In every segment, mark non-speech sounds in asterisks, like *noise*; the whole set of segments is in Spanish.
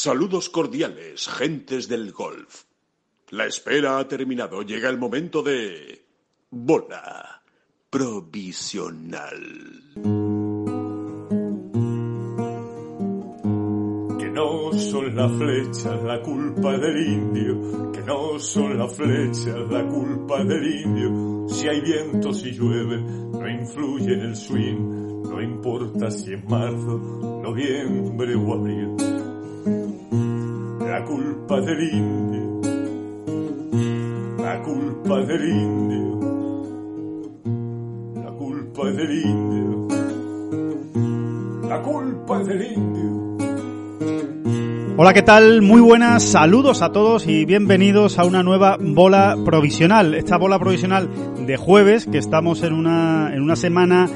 Saludos cordiales, gentes del golf. La espera ha terminado. Llega el momento de... Bola provisional. Que no son las flechas la culpa del indio, que no son las flechas la culpa del indio. Si hay viento, si llueve, no influye en el swing, no importa si es marzo, noviembre o abril la culpa del indio, la culpa del indio, la culpa del indio, la culpa del indio. Hola, ¿qué tal? Muy buenas, saludos a todos y bienvenidos a una nueva bola provisional. Esta bola provisional de jueves, que estamos en una, en una semana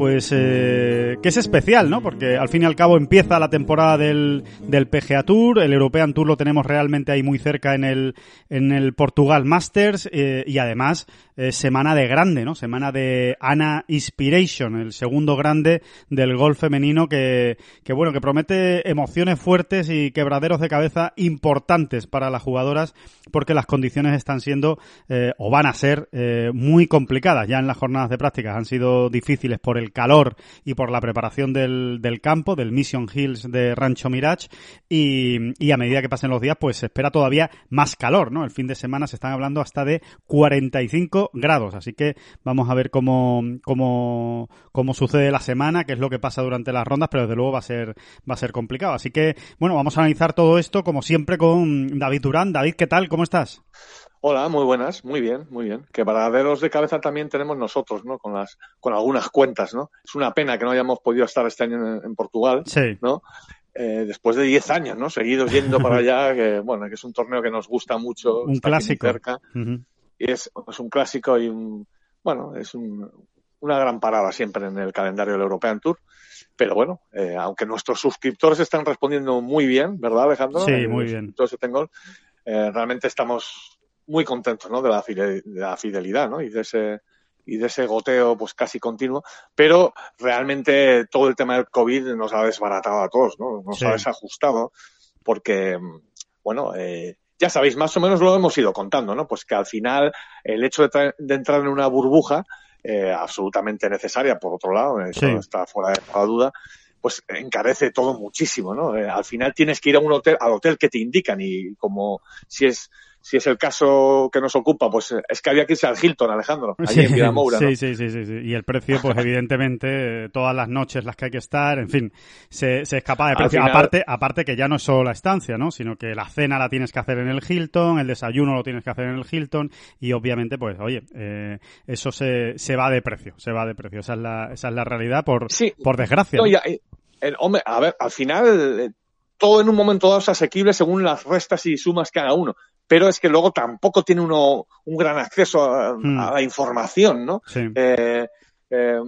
pues eh, que es especial, ¿no? Porque al fin y al cabo empieza la temporada del, del PGA Tour, el European Tour lo tenemos realmente ahí muy cerca en el, en el Portugal Masters eh, y además eh, semana de grande, ¿no? Semana de Ana Inspiration, el segundo grande del golf femenino que, que bueno, que promete emociones fuertes y quebraderos de cabeza importantes para las jugadoras porque las condiciones están siendo eh, o van a ser muy complicadas. Ya en las jornadas de prácticas han sido difíciles por el calor y por la preparación del, del campo, del Mission Hills de Rancho Mirage, y, y, a medida que pasen los días, pues se espera todavía más calor, ¿no? El fin de semana se están hablando hasta de 45 grados, así que vamos a ver cómo, cómo, cómo sucede la semana, qué es lo que pasa durante las rondas, pero desde luego va a ser, va a ser complicado. Así que, bueno, vamos a analizar todo esto, como siempre, con David Durán. David, ¿qué tal? ¿Cómo estás? Hola, muy buenas, muy bien, muy bien. Que paraderos de cabeza también tenemos nosotros, ¿no? Con las, con algunas cuentas, ¿no? Es una pena que no hayamos podido estar este año en, en Portugal, sí. ¿no? Eh, después de 10 años, ¿no? Seguidos yendo para allá, *laughs* que bueno, que es un torneo que nos gusta mucho. Un clásico. Cerca, uh -huh. Y es, es, un clásico y un, bueno, es un, una gran parada siempre en el calendario del European Tour. Pero bueno, eh, aunque nuestros suscriptores están respondiendo muy bien, ¿verdad, Alejandro? Sí, muy bien. Tengo, eh, realmente estamos muy contentos ¿no? de, la de la fidelidad ¿no? y de ese y de ese goteo pues casi continuo, pero realmente todo el tema del COVID nos ha desbaratado a todos, ¿no? Nos sí. ha desajustado porque, bueno, eh, ya sabéis, más o menos lo hemos ido contando, ¿no? Pues que al final el hecho de, de entrar en una burbuja eh, absolutamente necesaria, por otro lado, eso sí. está fuera de toda duda, pues encarece todo muchísimo, ¿no? Eh, al final tienes que ir a un hotel, al hotel que te indican y como si es si es el caso que nos ocupa, pues es que había que irse al Hilton, Alejandro, allí sí, en. Sí, ¿no? sí, sí, sí, sí, Y el precio, pues *laughs* evidentemente, todas las noches las que hay que estar, en fin, se, se escapa de precio. Final... Aparte, aparte que ya no es solo la estancia, ¿no? Sino que la cena la tienes que hacer en el Hilton, el desayuno lo tienes que hacer en el Hilton y obviamente, pues, oye, eh, eso se, se va de precio, se va de precio. Esa es la, esa es la realidad por, sí. por desgracia. No, ya, el, hombre, a ver, al final todo en un momento dado es asequible según las restas y sumas que haga uno. Pero es que luego tampoco tiene uno un gran acceso a, hmm. a la información, ¿no? Sí. Eh, eh,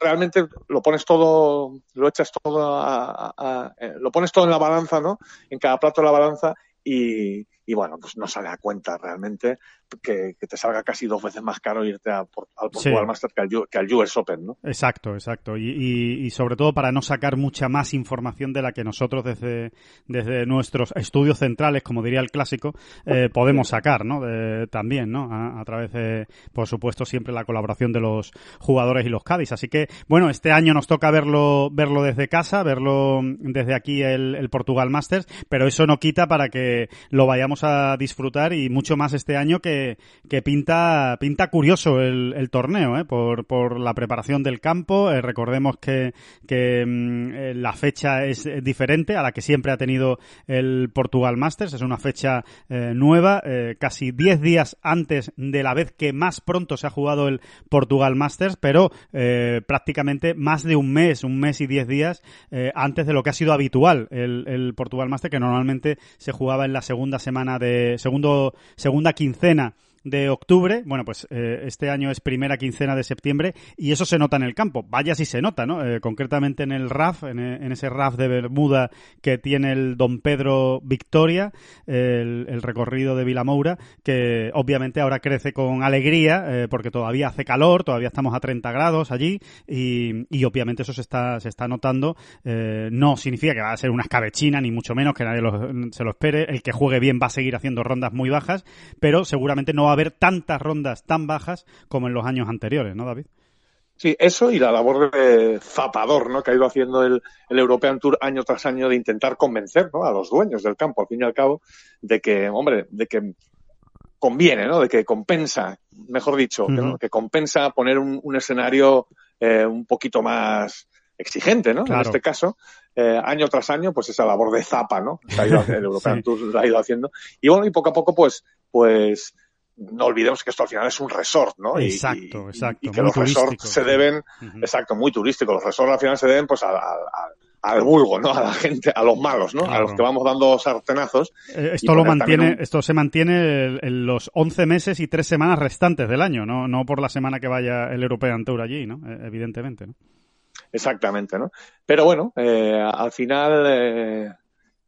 realmente lo pones todo, lo echas todo a, a, a, eh, lo pones todo en la balanza, ¿no? En cada plato de la balanza y, y bueno, pues no sale a cuenta realmente que, que, te salga casi dos veces más caro irte a, al Portugal sí. Master que al, que al, US Open, ¿no? Exacto, exacto. Y, y, y, sobre todo para no sacar mucha más información de la que nosotros desde, desde nuestros estudios centrales, como diría el clásico, eh, *laughs* podemos sacar, ¿no? De, también, ¿no? A, a, través de, por supuesto, siempre la colaboración de los jugadores y los Cádiz. Así que, bueno, este año nos toca verlo, verlo desde casa, verlo desde aquí el, el Portugal Masters, pero eso no quita para que lo vayamos a disfrutar y mucho más este año que, que pinta, pinta curioso el, el torneo, ¿eh? por, por la preparación del campo. Eh, recordemos que, que mm, eh, la fecha es diferente a la que siempre ha tenido el Portugal Masters. Es una fecha nueva, casi 10 días antes de la vez que más pronto se ha jugado el Portugal Masters, pero prácticamente más de un mes, un mes y 10 días antes de lo que ha sido habitual el, el Portugal Masters, que normalmente se jugaba en la segunda semana de segundo segunda quincena de octubre, bueno, pues eh, este año es primera quincena de septiembre y eso se nota en el campo. Vaya si se nota, ¿no? Eh, concretamente en el RAF, en, ese RAF de Bermuda que tiene el Don Pedro Victoria, el, recorrido de Vilamoura, que obviamente ahora crece con alegría eh, porque todavía hace calor, todavía estamos a 30 grados allí y, y obviamente eso se está, se está notando. no significa que va a ser una escabechina, ni mucho menos que nadie se lo espere. El que juegue bien va a seguir haciendo rondas muy bajas, pero seguramente no va a haber tantas rondas tan bajas como en los años anteriores, ¿no, David? Sí, eso y la labor de zapador ¿no? que ha ido haciendo el, European Tour año tras año de intentar convencer ¿no? a los dueños del campo, al fin y al cabo, de que, hombre, de que conviene, ¿no? de que compensa, mejor dicho, que, compensa poner un, escenario eh, un poquito más exigente, ¿no? En este caso, eh, año tras año, pues esa labor de zapa, ¿no? Que ha ido, el *laughs* European Tour la ha ido haciendo. Y bueno, y poco a poco, pues, pues no olvidemos que esto al final es un resort, ¿no? Exacto, exacto. Y que los resorts se deben, exacto, muy turísticos. Los resorts al final se deben pues al vulgo, ¿no? A la gente, a los malos, ¿no? A los que vamos dando sartenazos. Eh, esto lo mantiene, esto se mantiene en los 11 meses y 3 semanas restantes del año, ¿no? No por la semana que vaya el European Tour allí, ¿no? Eh, evidentemente, ¿no? Exactamente, ¿no? Pero bueno, eh, al final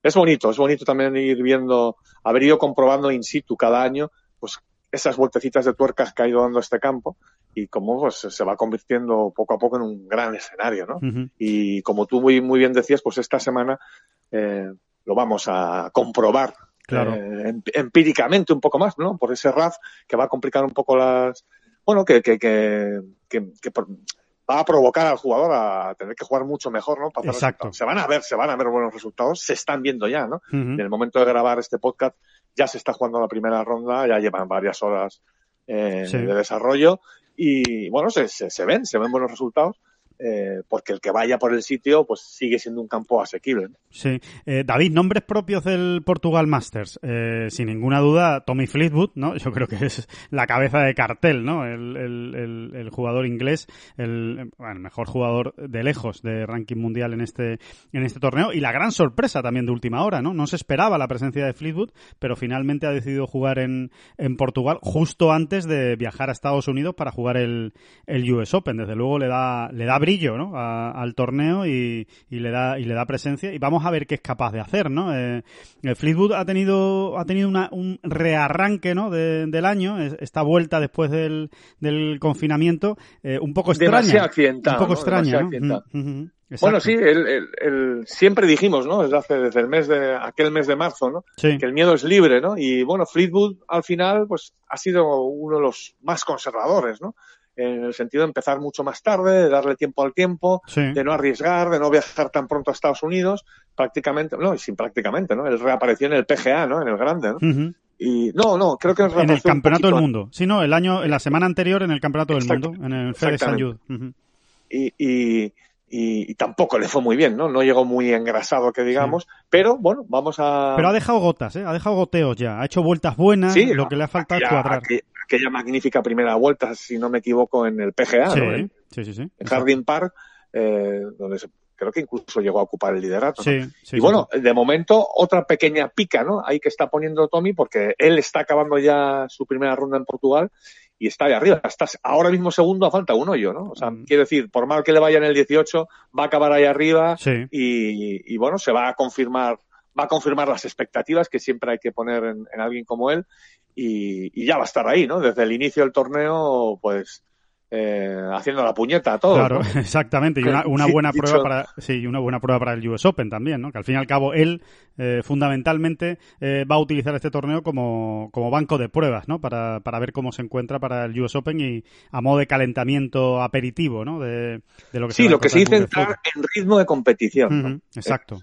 es bonito, es bonito también ir viendo, haber ido comprobando in situ cada año, pues esas vueltecitas de tuercas que ha ido dando este campo y cómo pues, se va convirtiendo poco a poco en un gran escenario, ¿no? Y como tú muy, muy bien decías, pues esta semana eh, lo vamos a comprobar eh, empíricamente un poco más, ¿no? Por ese RAF que va a complicar un poco las... Bueno, que, que, que, que, va a provocar al jugador a tener que jugar mucho mejor, ¿no? Para Exacto. Se van a ver, se van a ver buenos resultados, se están viendo ya, ¿no? En el momento de grabar este podcast ya se está jugando la primera ronda, ya llevan varias horas eh, de desarrollo y bueno, se, se, ven, se ven buenos resultados. Eh, porque el que vaya por el sitio pues sigue siendo un campo asequible. Sí. Eh, David, nombres propios del Portugal Masters. Eh, sin ninguna duda, Tommy Fleetwood, ¿no? Yo creo que es la cabeza de cartel, ¿no? El, el, el, jugador inglés, el, mejor jugador de lejos de ranking mundial en este, en este torneo y la gran sorpresa también de última hora, ¿no? No se esperaba la presencia de Fleetwood, pero finalmente ha decidido jugar en, en Portugal justo antes de viajar a Estados Unidos para jugar el, el US Open. Desde luego le da, le da ¿no? al torneo y, le da y le da presencia y vamos a ver qué es capaz de hacer, ¿no? Eh, eh, Fleetwood ha tenido ha tenido un rearranque, ¿no? del año, esta vuelta después del, del confinamiento, eh, un poco extraña, un poco extraña, Bueno, sí, el, siempre dijimos, ¿no? Desde hace, desde el mes de, aquel mes de marzo, ¿no? Que el miedo es libre, ¿no? Y bueno, Fleetwood al final, pues, ha sido uno de los más conservadores, ¿no? En el sentido de empezar mucho más tarde, de darle tiempo al tiempo, de no arriesgar, de no viajar tan pronto a Estados Unidos, prácticamente, no, y sin prácticamente, ¿no? Él reapareció en el PGA, ¿no? En el grande, ¿no? Y no, no, creo que en el Campeonato del Mundo. Sí, no, el año, en la semana anterior en el Campeonato del Mundo, en el FedEx San y, y, y, tampoco le fue muy bien, ¿no? No llegó muy engrasado, que digamos, pero bueno, vamos a... Pero ha dejado gotas, ¿eh? Ha dejado goteos ya, ha hecho vueltas buenas, lo que le ha faltado es cuadrar. Aquella, magnífica primera vuelta, si no me equivoco, en el PGA, sí, ¿no? Sí, sí, sí. En Jardín Park, eh, donde creo que incluso llegó a ocupar el liderato. Sí, sí, y bueno, de momento, otra pequeña pica, ¿no? Ahí que está poniendo Tommy, porque él está acabando ya su primera ronda en Portugal y está ahí arriba. Estás ahora mismo segundo a falta un hoyo, ¿no? O sea, mm. quiero decir, por mal que le vaya en el 18, va a acabar ahí arriba y, y, bueno, se va a confirmar va a confirmar las expectativas que siempre hay que poner en, en alguien como él y, y, ya va a estar ahí, ¿no? Desde el inicio del torneo, pues eh, haciendo la puñeta a todos. Claro, *laughs* exactamente. Y una, una buena prueba para, sí, una buena prueba para el US Open también, ¿no? Que al fin y al cabo él, eh, fundamentalmente, eh, va a utilizar este torneo como, como banco de pruebas, ¿no? Para, para ver cómo se encuentra para el US Open y a modo de calentamiento aperitivo, ¿no? De, de lo que sí, lo que se dice entrar en ritmo de competición. Exacto.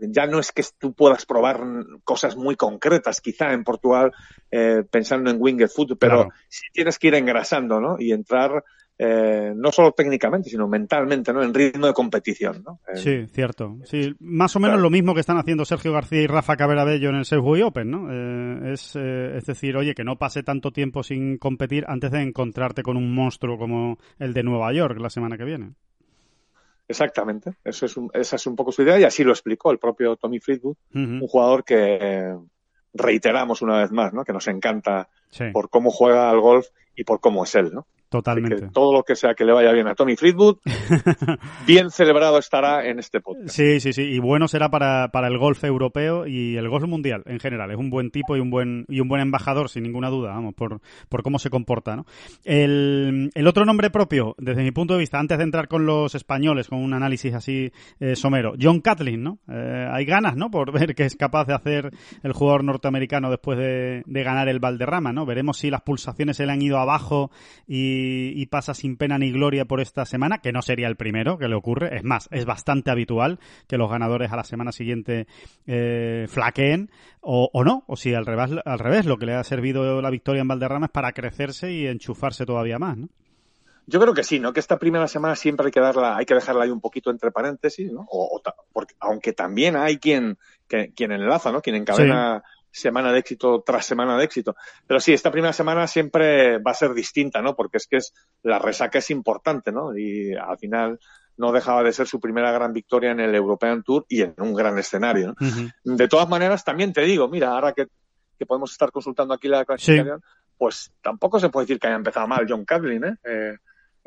Ya no es que tú puedas probar cosas muy concretas, quizá en Portugal, eh, pensando en Winged Foot, pero sí tienes que ir engrasando, ¿no? Y entrar eh, no solo técnicamente, sino mentalmente, ¿no? En ritmo de competición, ¿no? sí, eh, cierto. Sí, más o menos lo mismo que están haciendo Sergio García y Rafa Caberabello en el Subway Open, ¿no? Eh, es, es decir, oye, que no pase tanto tiempo sin competir antes de encontrarte con un monstruo como el de Nueva York la semana que viene. Exactamente, Eso es esa es un poco su idea y así lo explicó el propio Tommy Fleetwood, un jugador que reiteramos una vez más, ¿no? Que nos encanta por cómo juega al golf y por cómo es él, ¿no? Totalmente. todo lo que sea que le vaya bien a Tommy Fleetwood, *laughs* bien celebrado estará en este podcast. Sí, sí, sí. Y bueno será para, para el golf europeo y el golf mundial en general. Es un buen tipo y un buen, y un buen embajador, sin ninguna duda, vamos, por, por cómo se comporta, ¿no? El, el otro nombre propio, desde mi punto de vista, antes de entrar con los españoles, con un análisis así eh, somero, John Catlin, ¿no? Eh, hay ganas, ¿no? Por *laughs* ver qué es capaz de hacer el jugador norteamericano después de, de ganar el Valderrama, ¿no? Veremos si las pulsaciones se le han ido abajo y y, pasa sin pena ni gloria por esta semana, que no sería el primero que le ocurre. Es más, es bastante habitual que los ganadores a la semana siguiente eh, flaqueen o, no, o si al revés, al revés, lo que le ha servido la victoria en Valderrama es para crecerse y enchufarse todavía más, ¿no? Yo creo que sí, ¿no? Que esta primera semana siempre hay que darla, hay que dejarla ahí un poquito entre paréntesis, ¿no? O, porque, aunque también hay quien, quien enlaza, ¿no? Quien encadena semana de éxito tras semana de éxito. Pero sí, esta primera semana siempre va a ser distinta, ¿no? Porque es que es, la resaca es importante, ¿no? Y al final no dejaba de ser su primera gran victoria en el European Tour y en un gran escenario. ¿no? De todas maneras, también te digo, mira, ahora que, que podemos estar consultando aquí la clasificación, pues tampoco se puede decir que haya empezado mal John Catlin, ¿eh? eh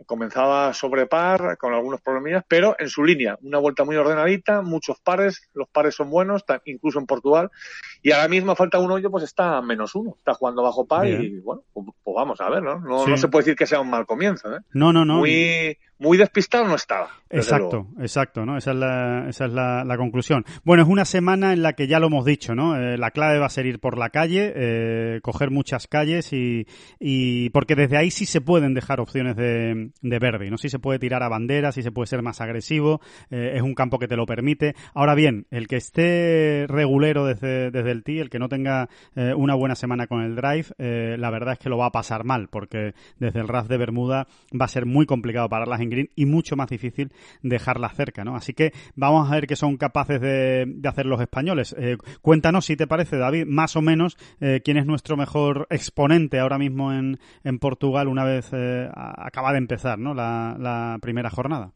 comenzaba sobre par con algunos problemillas, pero en su línea, una vuelta muy ordenadita, muchos pares, los pares son buenos, incluso en Portugal, y ahora mismo falta un hoyo, pues está menos uno, está jugando bajo par y bueno, pues, pues, vamos a ver, ¿no? No, se puede decir que sea un mal comienzo, ¿eh? No, no, no. Muy, muy despistado no estaba. Exacto, exacto, ¿no? Esa es, la, esa es la, conclusión. Bueno, es una semana en la que ya lo hemos dicho, ¿no? Eh, la clave va a ser ir por la calle, eh, coger muchas calles y, y, porque desde ahí sí se pueden dejar opciones de, de verde, ¿no? Sí se puede tirar a bandera, sí se puede ser más agresivo, eh, es un campo que te lo permite. Ahora bien, el que esté regulero desde, desde el tee, el que no tenga una buena semana con el drive, la verdad es que lo va a pasar mal, porque desde el RAF de Bermuda va a ser muy complicado green y mucho más difícil dejarla cerca, ¿no? Así que vamos a ver qué son capaces de, hacer los españoles. Eh, cuéntanos, si te parece, David, más o menos eh, quién es nuestro mejor exponente ahora mismo en, en Portugal una vez eh, acaba de empezar, ¿no? La, primera jornada.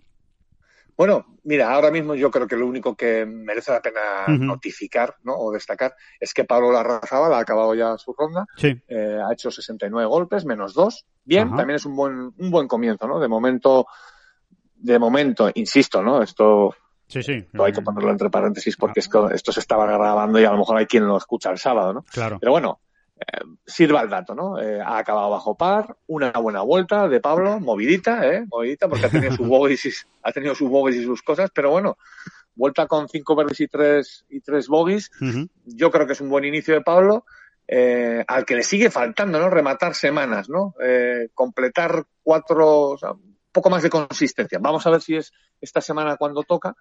Bueno, mira, ahora mismo yo creo que lo único que merece la pena notificar ¿no? o destacar es que Pablo Larrazábal ha acabado ya su ronda, ha hecho 69 golpes, menos dos. Bien, también es un buen, un buen comienzo, ¿no? De momento de momento, insisto, ¿no? Esto Sí, sí. hay que ponerlo entre paréntesis porque esto, esto se estaba grabando y a lo mejor hay quien lo escucha el sábado, ¿no? Claro. Pero bueno, eh, sirva el dato, ¿no? Eh, ha acabado bajo par, una buena vuelta de Pablo, movidita, ¿eh? Movidita porque ha tenido sus *laughs* bogies y, ha tenido sus bogies y sus cosas, pero bueno, vuelta con cinco verdes y tres, y tres bogies. Yo creo que es un buen inicio de Pablo. Eh, al que le sigue faltando, ¿no? Rematar semanas, ¿no? Eh, completar cuatro, o sea, poco más de consistencia. Vamos a ver si es esta semana cuando toca.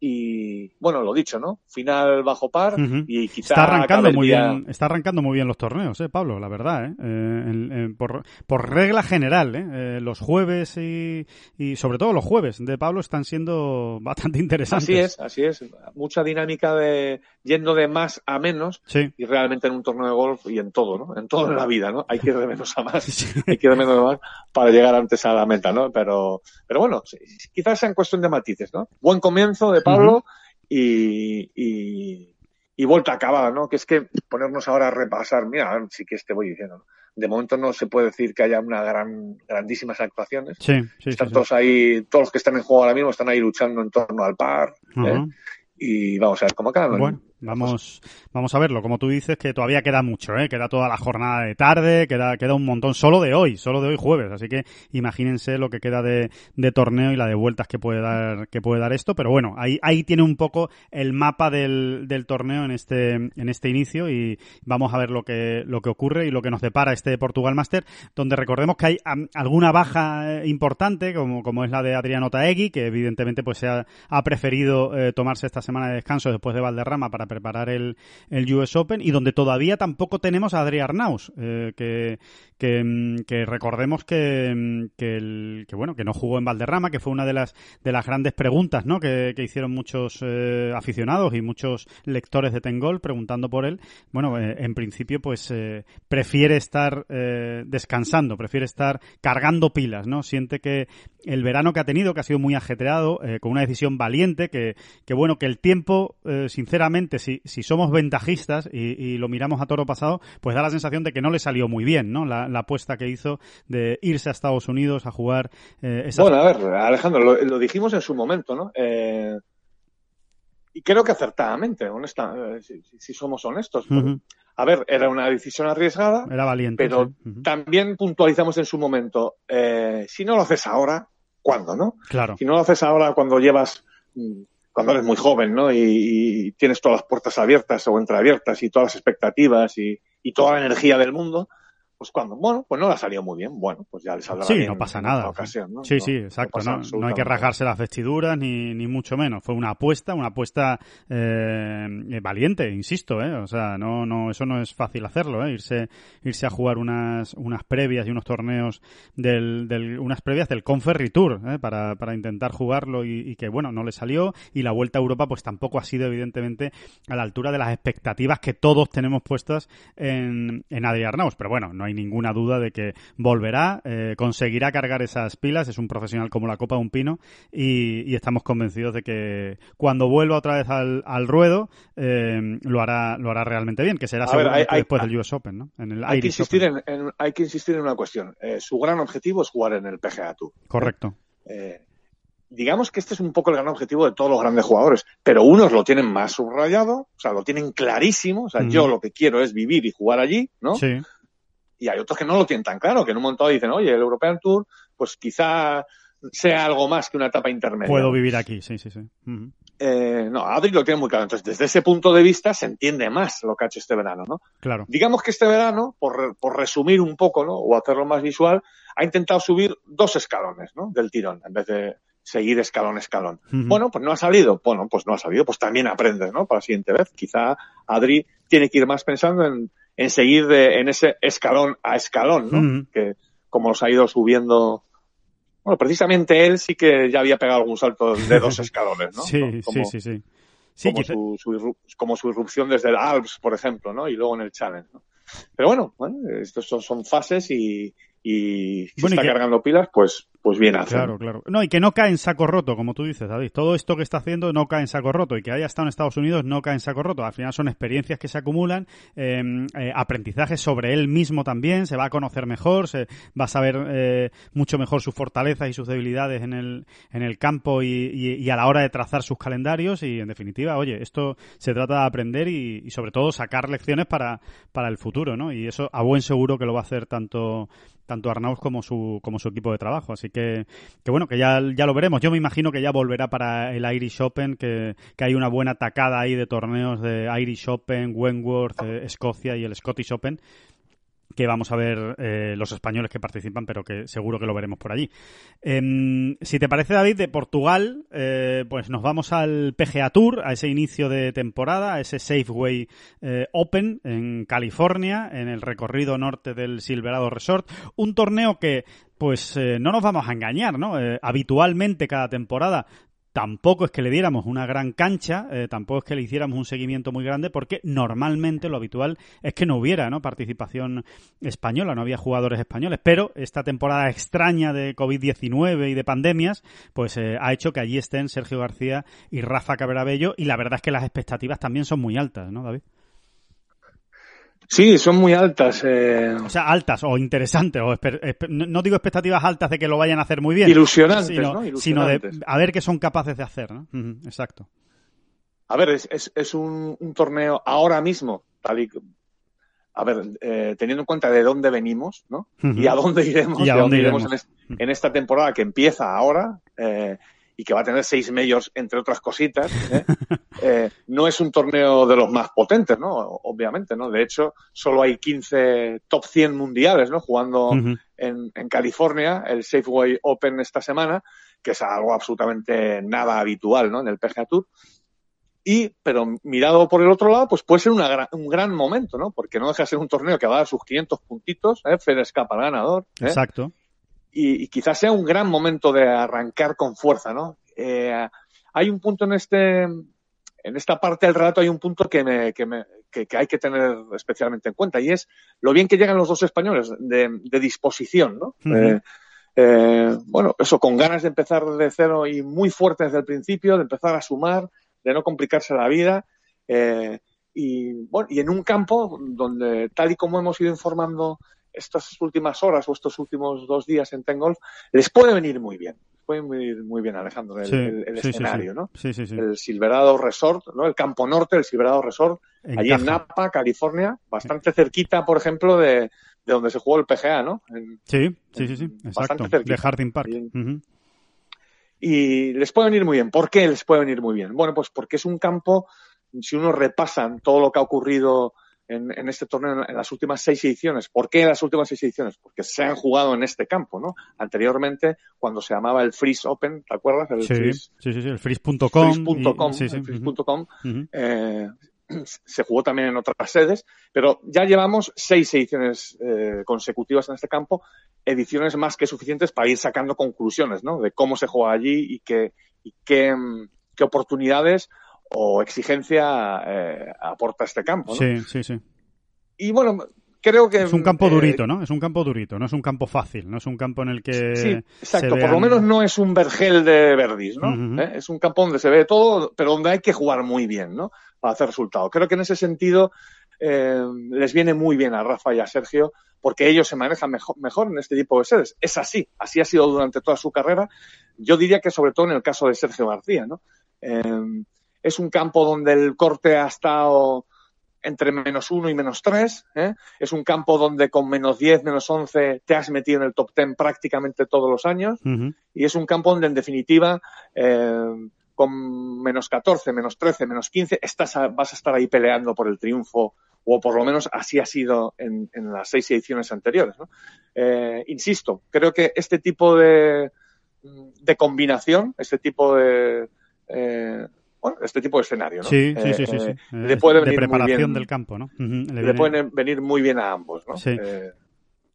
Y bueno, lo dicho, ¿no? Final bajo par y quizá está arrancando muy bien, está arrancando muy bien los torneos, eh, Pablo, la verdad, eh, eh por, por, regla general, eh, eh, los jueves y, y, sobre todo los jueves de Pablo están siendo bastante interesantes. Así es, así es, mucha dinámica de yendo de más a menos y realmente en un torneo de golf y en todo, ¿no? En todo en la vida, ¿no? Hay que ir de menos a más, *laughs* hay que ir de menos a más para llegar antes a la meta, ¿no? Pero, pero bueno, quizás sea en cuestión de matices, ¿no? Buen comienzo de Pablo y, y, y, vuelta acabada, ¿no? Que es que ponernos ahora a repasar, mira, sí que te voy diciendo, de momento no se puede decir que haya una gran, grandísimas actuaciones. Sí, están todos ahí, todos los que están en juego ahora mismo están ahí luchando en torno al par. ¿eh? Y vamos a ver cómo acaban. Bueno, Vamos, vamos a verlo. Como tú dices, que todavía queda mucho, ¿eh? Queda toda la jornada de tarde, queda, queda un montón solo de hoy, solo de hoy jueves. Así que imagínense lo que queda de, de torneo y la de vueltas que puede dar, que puede dar esto. Pero bueno, ahí, ahí tiene un poco el mapa del, del torneo en este, en este inicio y vamos a ver lo que, lo que ocurre y lo que nos depara este Portugal Master, donde recordemos que hay alguna baja eh, importante, como, como es la de Adriano Taegui, que evidentemente pues se ha, ha preferido eh, tomarse esta semana de descanso después de Valderrama para preparar el, el US Open y donde todavía tampoco tenemos a Adrián Arnaus, eh, que, que, mm, recordemos que, mm, que, el, que, bueno, que no jugó en Valderrama, que fue una de las, de las grandes preguntas ¿no? que, hicieron muchos eh, aficionados y muchos lectores de Tengol preguntando por él. Bueno, eh, en principio pues eh, prefiere estar descansando, prefiere estar cargando pilas, ¿no? Siente que el verano que ha tenido, que ha sido muy ajetreado, eh, con una decisión valiente, que, que bueno, que el tiempo, eh, sinceramente, si, si somos ventajistas y, y, lo miramos a toro pasado, pues da la sensación de que no le salió muy bien, ¿no? La, la apuesta que hizo de irse a Estados Unidos a jugar. Eh, esas... Bueno, a ver, Alejandro, lo, lo, dijimos en su momento, ¿no? Y creo que acertadamente, honesta, si, si, somos honestos. Uh -huh. A ver, era una decisión arriesgada. Era valiente. Pero sí. uh -huh. también puntualizamos en su momento, eh, si no lo haces ahora, ¿cuándo, no? Claro. Si no lo haces ahora cuando llevas, mm, cuando eres muy joven, ¿no? Y, y tienes todas las puertas abiertas o entreabiertas y todas las expectativas y, y toda la energía del mundo, pues cuando, bueno, pues no le ha salido muy bien, bueno, pues ya le saldrá sí, bien. no pasa nada. Ocasión, ¿no? Sí, no, sí, exacto. No, no, hay que rasgarse las vestiduras ni, ni mucho menos. Fue una apuesta, una apuesta eh, valiente, insisto, ¿eh? O sea, no, no, eso no es fácil hacerlo, ¿eh? Irse, irse a jugar unas, unas previas y unos torneos del, del unas previas del Conferry Tour, ¿eh? Para, para intentar jugarlo y, y, que, bueno, no le salió. Y la Vuelta a Europa, pues tampoco ha sido, evidentemente, a la altura de las expectativas que todos tenemos puestas en, en Adrián Arnaus. Pero bueno, no hay ninguna duda de que volverá, eh, conseguirá cargar esas pilas, es un profesional como la copa de un pino y, y estamos convencidos de que cuando vuelva otra vez al, al ruedo eh, lo hará lo hará realmente bien, que será ver, hay, después hay, del US Open, ¿no? En el hay, que insistir en, en, hay que insistir en una cuestión. Eh, su gran objetivo es jugar en el PGA Tour. Correcto. Eh, digamos que este es un poco el gran objetivo de todos los grandes jugadores, pero unos lo tienen más subrayado, o sea, lo tienen clarísimo, o sea, mm. yo lo que quiero es vivir y jugar allí, ¿no? Sí y hay otros que no lo tienen tan claro, que en un momento dicen, oye, el European Tour, pues quizá sea algo más que una etapa intermedia. Puedo vivir aquí, sí, sí, sí. Uh -huh. eh, no, Adri lo tiene muy claro. Entonces, desde ese punto de vista se entiende más lo que ha hecho este verano, ¿no? Claro. Digamos que este verano, por, por resumir un poco, ¿no? O hacerlo más visual, ha intentado subir dos escalones, ¿no? Del tirón, en vez de seguir escalón a escalón. Uh -huh. Bueno, pues no ha salido. Bueno, pues no ha salido. Pues también aprendes, ¿no? Para la siguiente vez. Quizá Adri tiene que ir más pensando en en seguir de, en ese escalón a escalón, ¿no? Mm. Que como los ha ido subiendo. Bueno, precisamente él sí que ya había pegado algún salto de dos *laughs* escalones, ¿no? sí, como, sí, sí, sí. sí como, su, su, como, su, irrupción desde el Alps, por ejemplo, ¿no? Y luego en el Challenge, ¿no? Pero bueno, bueno estos son, son fases y, y si bueno, está y que... cargando pilas, pues pues bien hace. Claro, claro. No, y que no cae en saco roto, como tú dices, David. Todo esto que está haciendo no cae en saco roto y que haya estado en Estados Unidos no cae en saco roto. Al final son experiencias que se acumulan, eh, eh, aprendizajes sobre él mismo también, se va a conocer mejor, se va a saber eh, mucho mejor sus fortalezas y sus debilidades en el, en el campo y, y, y, a la hora de trazar sus calendarios y, en definitiva, oye, esto se trata de aprender y, y sobre todo sacar lecciones para, para el futuro, ¿no? Y eso a buen seguro que lo va a hacer tanto tanto Arnaus como su, como su equipo de trabajo. Así que, que bueno, que ya, ya lo veremos. Yo me imagino que ya volverá para el Irish Open, que, que hay una buena tacada ahí de torneos de Irish Open, Wentworth, eh, Escocia y el Scottish Open que vamos a ver eh, los españoles que participan, pero que seguro que lo veremos por allí. Eh, si te parece, David, de Portugal, eh, pues nos vamos al PGA Tour, a ese inicio de temporada, a ese Safeway eh, Open en California, en el recorrido norte del Silverado Resort. Un torneo que pues eh, no nos vamos a engañar, ¿no? Eh, habitualmente cada temporada tampoco es que le diéramos una gran cancha, eh, tampoco es que le hiciéramos un seguimiento muy grande, porque normalmente lo habitual es que no hubiera ¿no? participación española, no había jugadores españoles, pero esta temporada extraña de COVID-19 y de pandemias, pues eh, ha hecho que allí estén Sergio García y Rafa Cabrabello, y la verdad es que las expectativas también son muy altas, ¿no, David? Sí, son muy altas. Eh... O sea, altas o interesantes. O no digo expectativas altas de que lo vayan a hacer muy bien. Ilusionantes, sino, ¿no? Ilusionantes. Sino de a ver qué son capaces de hacer, ¿no? Uh -huh, exacto. a ver, es, es, es un, un, torneo ahora mismo, tal y, a ver, eh, teniendo en cuenta de dónde venimos, ¿no? Uh -huh. Y a dónde iremos, ¿Y a dónde iremos, iremos en, es, en, esta temporada que empieza ahora, eh, y que va a tener seis majors, entre otras cositas, ¿eh? *laughs* eh, no es un torneo de los más potentes, ¿no? Obviamente, ¿no? De hecho, solo hay 15 top 100 mundiales, ¿no? Jugando uh -huh. en, en, California, el Safeway Open esta semana, que es algo absolutamente nada habitual, ¿no? En el PGA Tour. Y, pero mirado por el otro lado, pues puede ser una gran, un gran momento, ¿no? Porque no deja de ser un torneo que va a dar sus 500 puntitos, ¿eh? Fed escapa al ganador. ¿eh? Exacto y, y, quizás sea un gran momento de arrancar con fuerza, ¿no? Eh, hay un punto en este, en esta parte del relato hay un punto que, me, que, me, que, que, hay que tener especialmente en cuenta y es lo bien que llegan los dos españoles de, de disposición, ¿no? Uh -huh. eh, eh, bueno, eso con ganas de empezar de cero y muy fuerte desde el principio, de empezar a sumar, de no complicarse la vida. Eh, y bueno, y en un campo donde, tal y como hemos ido informando estas últimas horas o estos últimos dos días en Tengolf, les puede venir muy bien. Puede venir muy bien, Alejandro, el, sí, el, el sí, escenario, sí, ¿no? Sí, sí, sí. El Silverado Resort, ¿no? El campo norte del Silverado Resort, allí en Napa, California, bastante cerquita, por ejemplo, de, de donde se jugó el PGA, ¿no? En, sí, sí, sí, sí, exacto. De Harding Park. Uh -huh. y les puede venir muy bien. ¿Por qué les puede venir muy bien? Bueno, pues porque es un campo, si uno repasa todo lo que ha ocurrido en, en, este torneo en las últimas seis ediciones. ¿Por qué en las últimas seis ediciones? Porque se han jugado en este campo, ¿no? Anteriormente, cuando se llamaba el Freeze Open, ¿te acuerdas? El sí, freeze, sí, sí, sí, el Freeze.com. Freeze.com, sí, sí. Uh -huh. eh, *clears throat* se jugó también en otras sedes, pero ya llevamos seis ediciones eh, consecutivas en este campo, ediciones más que suficientes para ir sacando conclusiones, ¿no? De cómo se juega allí y qué, y qué, qué oportunidades o exigencia eh, aporta este campo. ¿no? Sí, sí, sí. Y bueno, creo que... Es un campo eh, durito, ¿no? Es un campo durito, no es un campo fácil, no es un campo en el que... Sí, exacto, vean... por lo menos no es un vergel de verdis, ¿no? Uh -huh. ¿Eh? Es un campo donde se ve todo, pero donde hay que jugar muy bien, ¿no? Para hacer resultado. Creo que en ese sentido eh, les viene muy bien a Rafa y a Sergio porque ellos se manejan mejor, mejor, en este tipo de sedes. Es así, así ha sido durante toda su carrera. Yo diría que sobre todo en el caso de Sergio García, ¿no? Eh, es un campo donde el corte ha estado entre menos uno y menos tres. ¿eh? Es un campo donde con menos 10, menos 11 te has metido en el top 10 prácticamente todos los años. Uh -huh. Y es un campo donde en definitiva eh, con menos 14, menos 13, menos 15 estás a, vas a estar ahí peleando por el triunfo o por lo menos así ha sido en, en las seis ediciones anteriores. ¿no? Eh, insisto, creo que este tipo de, de combinación, este tipo de, eh, bueno, este tipo de escenario, ¿no? Sí, sí, sí, sí, sí. Eh, le puede venir de preparación muy bien, del campo, ¿no? Uh -huh. Le, le viene... pueden venir muy bien a ambos, ¿no? Sí. Eh,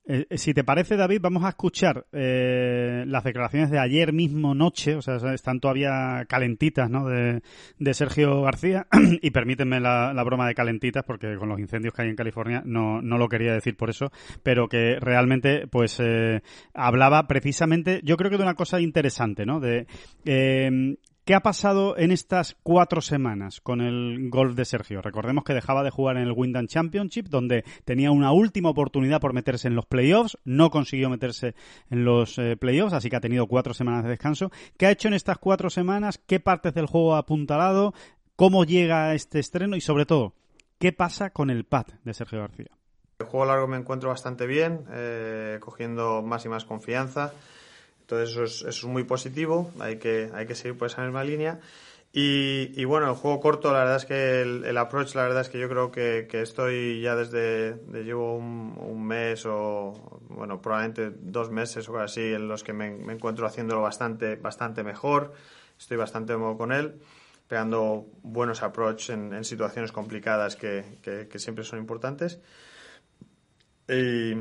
eh, si te parece, David, vamos a escuchar eh, las declaraciones de ayer mismo noche, o sea, están todavía calentitas, ¿no? De, de Sergio García, *clears throat* y permítanme la, la, broma de calentitas, porque con los incendios que hay en California no, no lo quería decir por eso, pero que realmente, pues, eh, hablaba precisamente, yo creo que de una cosa interesante, ¿no? De eh, ¿Qué ha pasado en estas cuatro semanas con el golf de Sergio? Recordemos que dejaba de jugar en el Wyndham Championship, donde tenía una última oportunidad por meterse en los playoffs, no consiguió meterse en los eh, playoffs, así que ha tenido cuatro semanas de descanso. ¿Qué ha hecho en estas cuatro semanas? ¿Qué partes del juego ha apuntalado? ¿Cómo llega a este estreno? Y sobre todo, ¿qué pasa con el pad de Sergio García? El juego largo me encuentro bastante bien, eh, cogiendo más y más confianza. Entonces eso es, eso es, muy positivo, hay que, hay que seguir por esa misma línea. Y, y bueno, el juego corto, la verdad es que el, el, approach, la verdad es que yo creo que, que estoy ya desde, de llevo un, un, mes o, bueno, probablemente dos meses o así en los que me, me, encuentro haciéndolo bastante, bastante mejor. Estoy bastante cómodo con él, pegando buenos approach en, en situaciones complicadas que, que, que siempre son importantes. Y,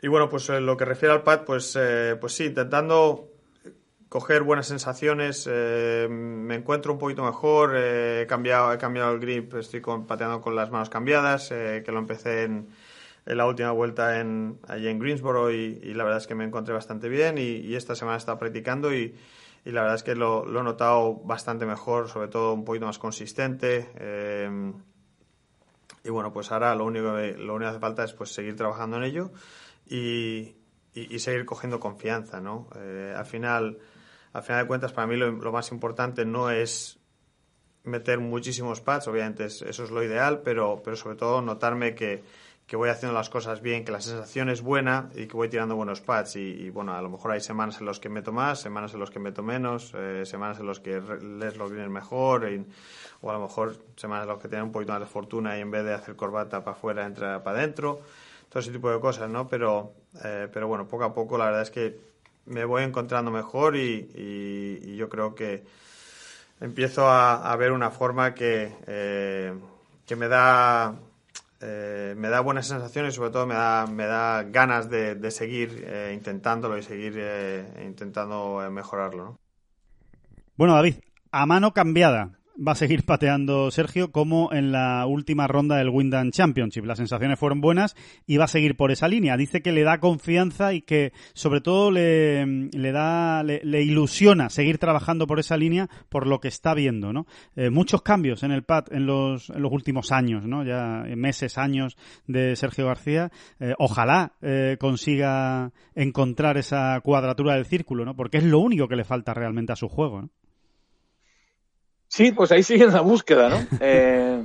y bueno, pues en lo que refiere al pad, pues, eh, pues sí, intentando coger buenas sensaciones, eh, me encuentro un poquito mejor, eh, he, cambiado, he cambiado el grip, estoy con, pateando con las manos cambiadas, eh, que lo empecé en, en, la última vuelta en, allí en Greensboro y, y, la verdad es que me encontré bastante bien y, esta semana he estado practicando y, la verdad es que lo, lo, he notado bastante mejor, sobre todo un poquito más consistente. Eh, y bueno, pues ahora lo único, lo único que hace falta es pues seguir trabajando en ello y, y, seguir cogiendo confianza, ¿no? Eh, al final, al final de cuentas, para mí lo, lo más importante no es meter muchísimos pads, obviamente eso es lo ideal, pero, pero sobre todo notarme que, que voy haciendo las cosas bien, que la sensación es buena y que voy tirando buenos pads. Y, bueno, a lo mejor hay semanas en los que meto más, semanas en los que meto menos, eh, semanas en los que lees los greens mejor, o a lo mejor semanas en los que tienen un poquito más de fortuna y en vez de hacer corbata para afuera entra para adentro. Todo ese tipo de cosas, ¿no? Pero, eh, pero bueno, poco a poco la verdad es que me voy encontrando mejor y, yo creo que empiezo a, ver una forma que, eh, que me da eh, me da buenas sensaciones y sobre todo me da, me da ganas de, seguir eh, intentándolo y seguir intentando mejorarlo. Bueno, David, a mano cambiada, va a seguir pateando Sergio como en la última ronda del Windham Championship. Las sensaciones fueron buenas y va a seguir por esa línea. Dice que le da confianza y que sobre todo le, le da le, ilusiona seguir trabajando por esa línea por lo que está viendo, ¿no? Eh, muchos cambios en el pad en los, en los últimos años, ¿no? Ya meses, años de Sergio García. Eh, ojalá eh, consiga encontrar esa cuadratura del círculo, ¿no? Porque es lo único que le falta realmente a su juego, ¿no? Sí, pues ahí sigue la búsqueda, ¿no? *laughs* Eh,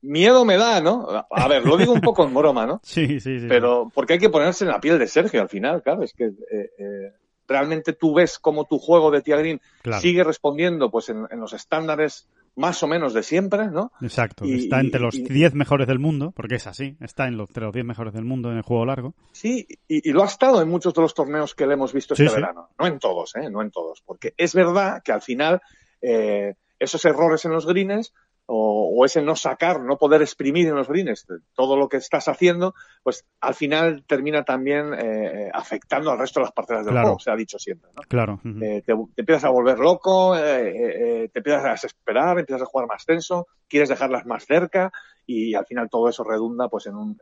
miedo me da, ¿no? A ver, lo digo un poco en broma, ¿no? *laughs* Sí, sí, sí. Pero porque hay que ponerse en la piel de Sergio al final, claro, es que eh, eh, realmente tú ves cómo tu juego de Tia Green sigue respondiendo pues en, los estándares más o menos de siempre, ¿no? Exacto, está entre los 10 mejores del mundo, porque es así, está en los, entre los 10 mejores del mundo en el juego largo. Sí, y, lo ha estado en muchos de los torneos que le hemos visto este verano, no en todos, ¿eh? No en todos, porque es verdad que al final... Eh, esos errores en los greens o, ese no sacar, no poder exprimir en los greens todo lo que estás haciendo, pues al final termina también eh, afectando al resto de las partes del juego, se ha dicho siempre. ¿no? Claro. Eh, te, empiezas a volver loco, eh, te empiezas a desesperar, empiezas a jugar más tenso, quieres dejarlas más cerca y al final todo eso redunda pues en un,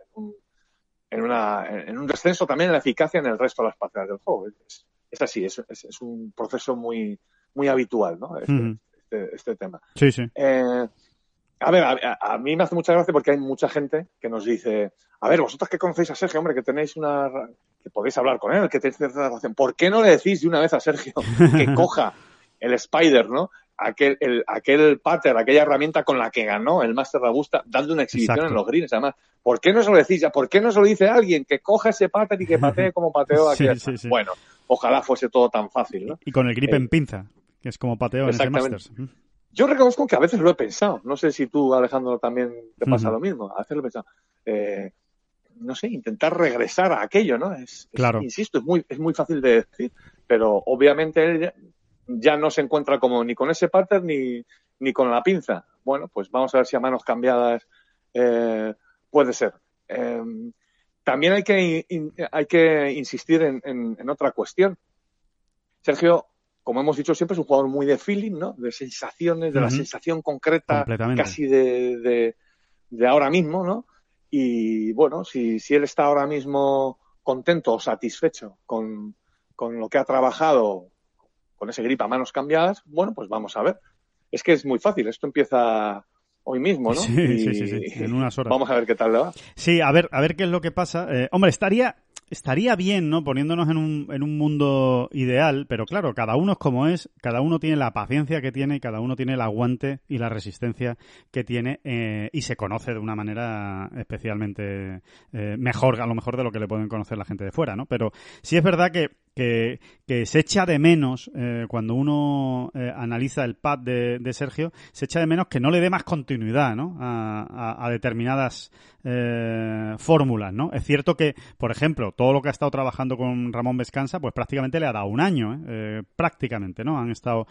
en, una, en un descenso también en la eficacia en el resto de las partes del juego. Es, así, es, es, un proceso muy, muy habitual, ¿no? Este, este, este, tema. Sí, sí. Eh, a ver, a, mí me hace mucha gracia porque hay mucha gente que nos dice, a ver, vosotros que conocéis a Sergio, hombre, que tenéis una, que podéis hablar con él, que tenéis cierta relación, ¿por qué no le decís de una vez a Sergio que *laughs* coja el Spider, ¿no? Aquel, el, aquel pattern, aquella herramienta con la que ganó el Master Rabusta, dando una exhibición en los greens. Además, ¿por qué no se lo decís ya? ¿Por qué no se lo dice alguien que coja ese pattern y que patee como pateó *laughs* aquel? Bueno, ojalá fuese todo tan fácil, ¿no? Y con el grip en pinza es como pateo en ese Masters. Yo reconozco que a veces lo he pensado. No sé si tú, Alejandro, también te pasa lo mismo. A veces lo he pensado. Eh, no sé, intentar regresar a aquello, ¿no? Es, claro. insisto, es muy, es muy fácil de decir, pero obviamente él ya, no se encuentra como ni con ese pattern ni, ni con la pinza. Bueno, pues vamos a ver si a manos cambiadas eh, puede ser. Em, también hay que, hay que insistir en, en otra cuestión. Sergio como hemos dicho siempre, es un jugador muy de feeling, ¿no? De sensaciones, de la sensación concreta casi de, de, ahora mismo, ¿no? Y bueno, si, si él está ahora mismo contento o satisfecho con, con lo que ha trabajado, con ese grip a manos cambiadas, bueno, pues vamos a ver. Es que es muy fácil, esto empieza hoy mismo, ¿no? Sí, sí, sí, en unas horas. Vamos a ver qué tal le va. Sí, a ver, a ver qué es lo que pasa. Eh, hombre, estaría estaría bien, ¿no? Poniéndonos en un, en un mundo ideal, pero claro, cada uno es como es, cada uno tiene la paciencia que tiene, cada uno tiene el aguante y la resistencia que tiene eh, y se conoce de una manera especialmente eh, mejor, a lo mejor de lo que le pueden conocer la gente de fuera, ¿no? Pero sí es verdad que que, se echa de menos eh, cuando uno eh, analiza el pad de, Sergio, se echa de menos que no le dé más continuidad ¿no? a, determinadas eh, fórmulas. ¿no? Es cierto que, por ejemplo, todo lo que ha estado trabajando con Ramón Vescansa, pues prácticamente le ha dado un año, prácticamente, ¿no? Han estado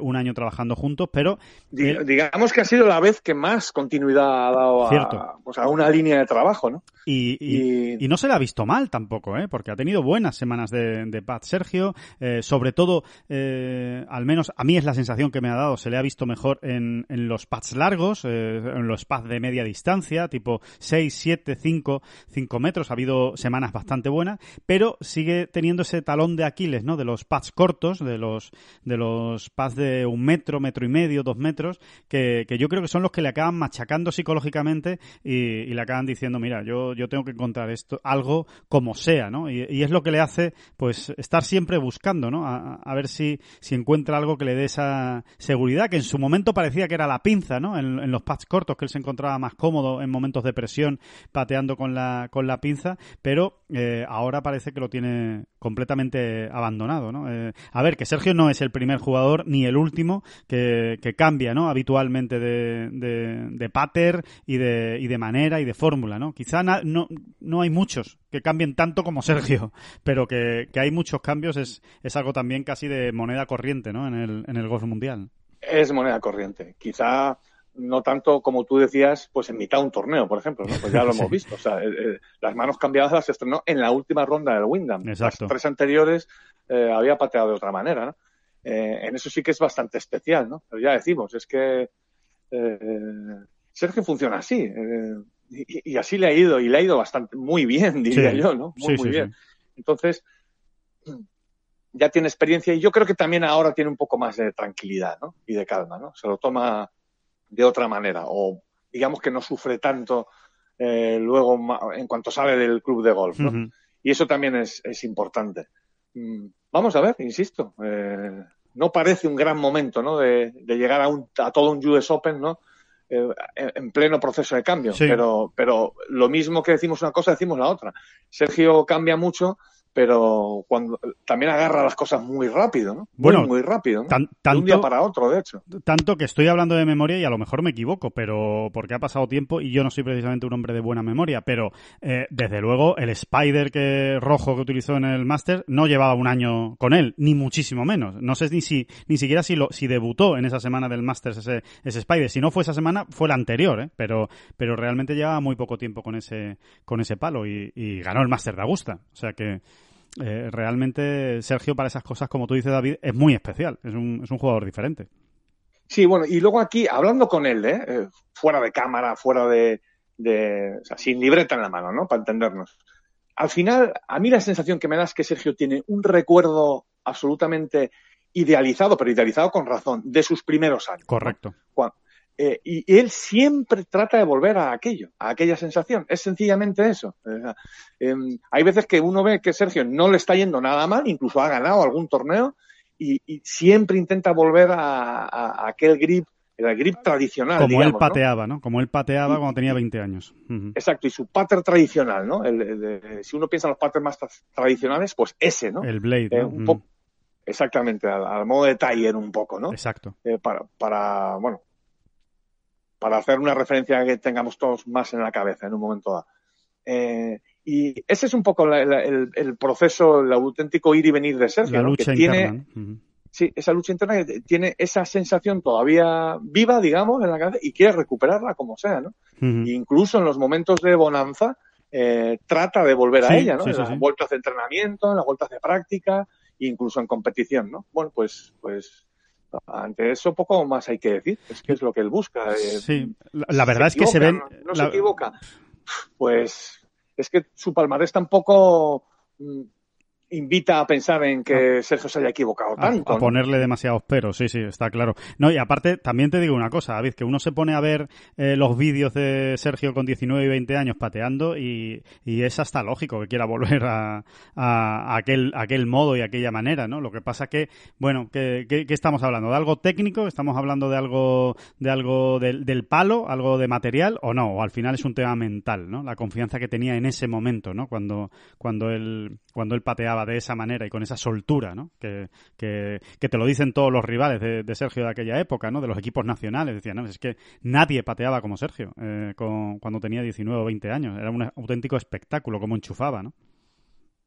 un año trabajando juntos, pero... Digamos que ha sido la vez que más continuidad ha dado a, pues a una línea de trabajo, ¿no? Y, y, no se le ha visto mal tampoco, ¿eh? porque ha tenido buenas semanas de, de pad Sergio. Eh, sobre todo, eh, al menos a mí es la sensación que me ha dado, se le ha visto mejor en, en los pads largos, eh, en los pads de media distancia, tipo 6, 7, 5, 5 metros. Ha habido semanas bastante buenas, pero sigue teniendo ese talón de Aquiles, ¿no? De los pads cortos, de los, de los pads de un metro, metro y medio, dos metros, que, yo creo que son los que le acaban machacando psicológicamente y, y le acaban diciendo, mira, yo yo tengo que encontrar esto, algo como sea, ¿no? Y, es lo que le hace, pues, estar siempre buscando, ¿no? A, ver si, si encuentra algo que le dé esa seguridad, que en su momento parecía que era la pinza, ¿no? En, los pads cortos, que él se encontraba más cómodo en momentos de presión pateando con la, con la pinza, pero eh, ahora parece que lo tiene completamente abandonado, ¿no? Eh, a ver, que Sergio no es el primer jugador ni el último que, que cambia, ¿no? Habitualmente de, de, de pater y de, y de manera y de fórmula, ¿no? Quizá no, no hay muchos que cambien tanto como Sergio, pero que, que hay muchos cambios es, es algo también casi de moneda corriente, ¿no? En el, en el golf mundial. Es moneda corriente. Quizá no tanto como tú decías, pues en mitad de un torneo, por ejemplo, ¿no? Pues ya lo *laughs* hemos visto. O sea, las manos cambiadas las estrenó en la última ronda del Wyndham. Las tres anteriores eh, había pateado de otra manera, ¿no? Eh, en eso sí que es bastante especial, ¿no? Pero ya decimos, es que eh, Sergio funciona así. Y, así le ha ido, y le ha ido bastante, muy bien, *laughs* diría yo, ¿no? Muy, muy bien. Entonces, ya tiene experiencia y yo creo que también ahora tiene un poco más de tranquilidad, ¿no? Y de calma, ¿no? Se lo toma de otra manera o digamos que no sufre tanto eh, luego en cuanto sale del club de golf, ¿no? Y eso también es, es importante. Mm, vamos a ver, insisto, eh, no parece un gran momento, ¿no? De, de llegar a, un, a todo un US Open, ¿no? Eh, en pleno proceso de cambio. Pero, pero lo mismo que decimos una cosa, decimos la otra. Sergio cambia mucho pero cuando también agarra las cosas muy rápido, ¿no? Bueno, muy, rápido, ¿no? de un día para otro, de hecho. Tanto que estoy hablando de memoria y a lo mejor me equivoco, pero porque ha pasado tiempo y yo no soy precisamente un hombre de buena memoria, pero eh, desde luego el Spider que rojo que utilizó en el Master no llevaba un año con él, ni muchísimo menos. No sé ni si ni siquiera si lo si debutó en esa semana del Masters ese, ese Spider. Si no fue esa semana, fue la anterior, ¿eh? Pero pero realmente llevaba muy poco tiempo con ese con ese palo y, y ganó el Master de Augusta, o sea que eh, realmente Sergio para esas cosas, como tú dices David, es muy especial, es un, es un jugador diferente. Sí, bueno, y luego aquí, hablando con él, ¿eh? eh fuera de cámara, fuera de, de o sea, sin libreta en la mano, ¿no? Para entendernos. Al final, a mí la sensación que me da es que Sergio tiene un recuerdo absolutamente idealizado, pero idealizado con razón, de sus primeros años. Correcto. Eh, y él siempre trata de volver a aquello, a aquella sensación. Es sencillamente eso. Em, hay veces que uno ve que Sergio no le está yendo nada mal, incluso ha ganado algún torneo, y, siempre intenta volver a, aquel grip, el grip tradicional. Como él pateaba, ¿no? Como él pateaba cuando tenía 20 años. Exacto, y su pattern tradicional, ¿no? si uno piensa en los patterns más tradicionales, pues ese, ¿no? El blade. Eh, exactamente, al, modo de Tiger un poco, ¿no? Exacto. Eh, para, para, bueno, para hacer una referencia que tengamos todos más en la cabeza en un momento dado. Eh, y ese es un poco el, proceso, el auténtico ir y venir de Sergio. La lucha que Tiene, Sí, esa lucha interna que tiene esa sensación todavía viva, digamos, en la cabeza y quiere recuperarla como sea, ¿no? incluso en los momentos de bonanza eh, trata de volver a ella, ¿no? en las vueltas de entrenamiento, en las vueltas de práctica, incluso en competición, ¿no? Bueno, pues, pues ante eso poco más hay que decir. Es que es lo que él busca. Eh, sí, la, verdad es que se ven... No, se equivoca. Pues es que su palmarés tampoco mm, invita a pensar en que Sergio se haya equivocado tanto. A, ponerle demasiados peros, sí, sí, está claro. No, y aparte, también te digo una cosa, David, que uno se pone a ver eh, los vídeos de Sergio con 19 y 20 años pateando y, y es hasta lógico que quiera volver a, a, aquel, aquel modo y aquella manera, ¿no? Lo que pasa que, bueno, ¿qué, qué, estamos hablando? ¿De algo técnico? ¿Estamos hablando de algo, de algo del, del palo? ¿Algo de material? ¿O no? O al final es un tema mental, ¿no? La confianza que tenía en ese momento, ¿no? Cuando, cuando él, cuando él pateaba de esa manera y con esa soltura, ¿no? Que, que, te lo dicen todos los rivales de, Sergio de aquella época, ¿no? De los equipos nacionales. Decían, no, es que nadie pateaba como Sergio eh, con, cuando tenía 19 o 20 años. Era un auténtico espectáculo como enchufaba, ¿no?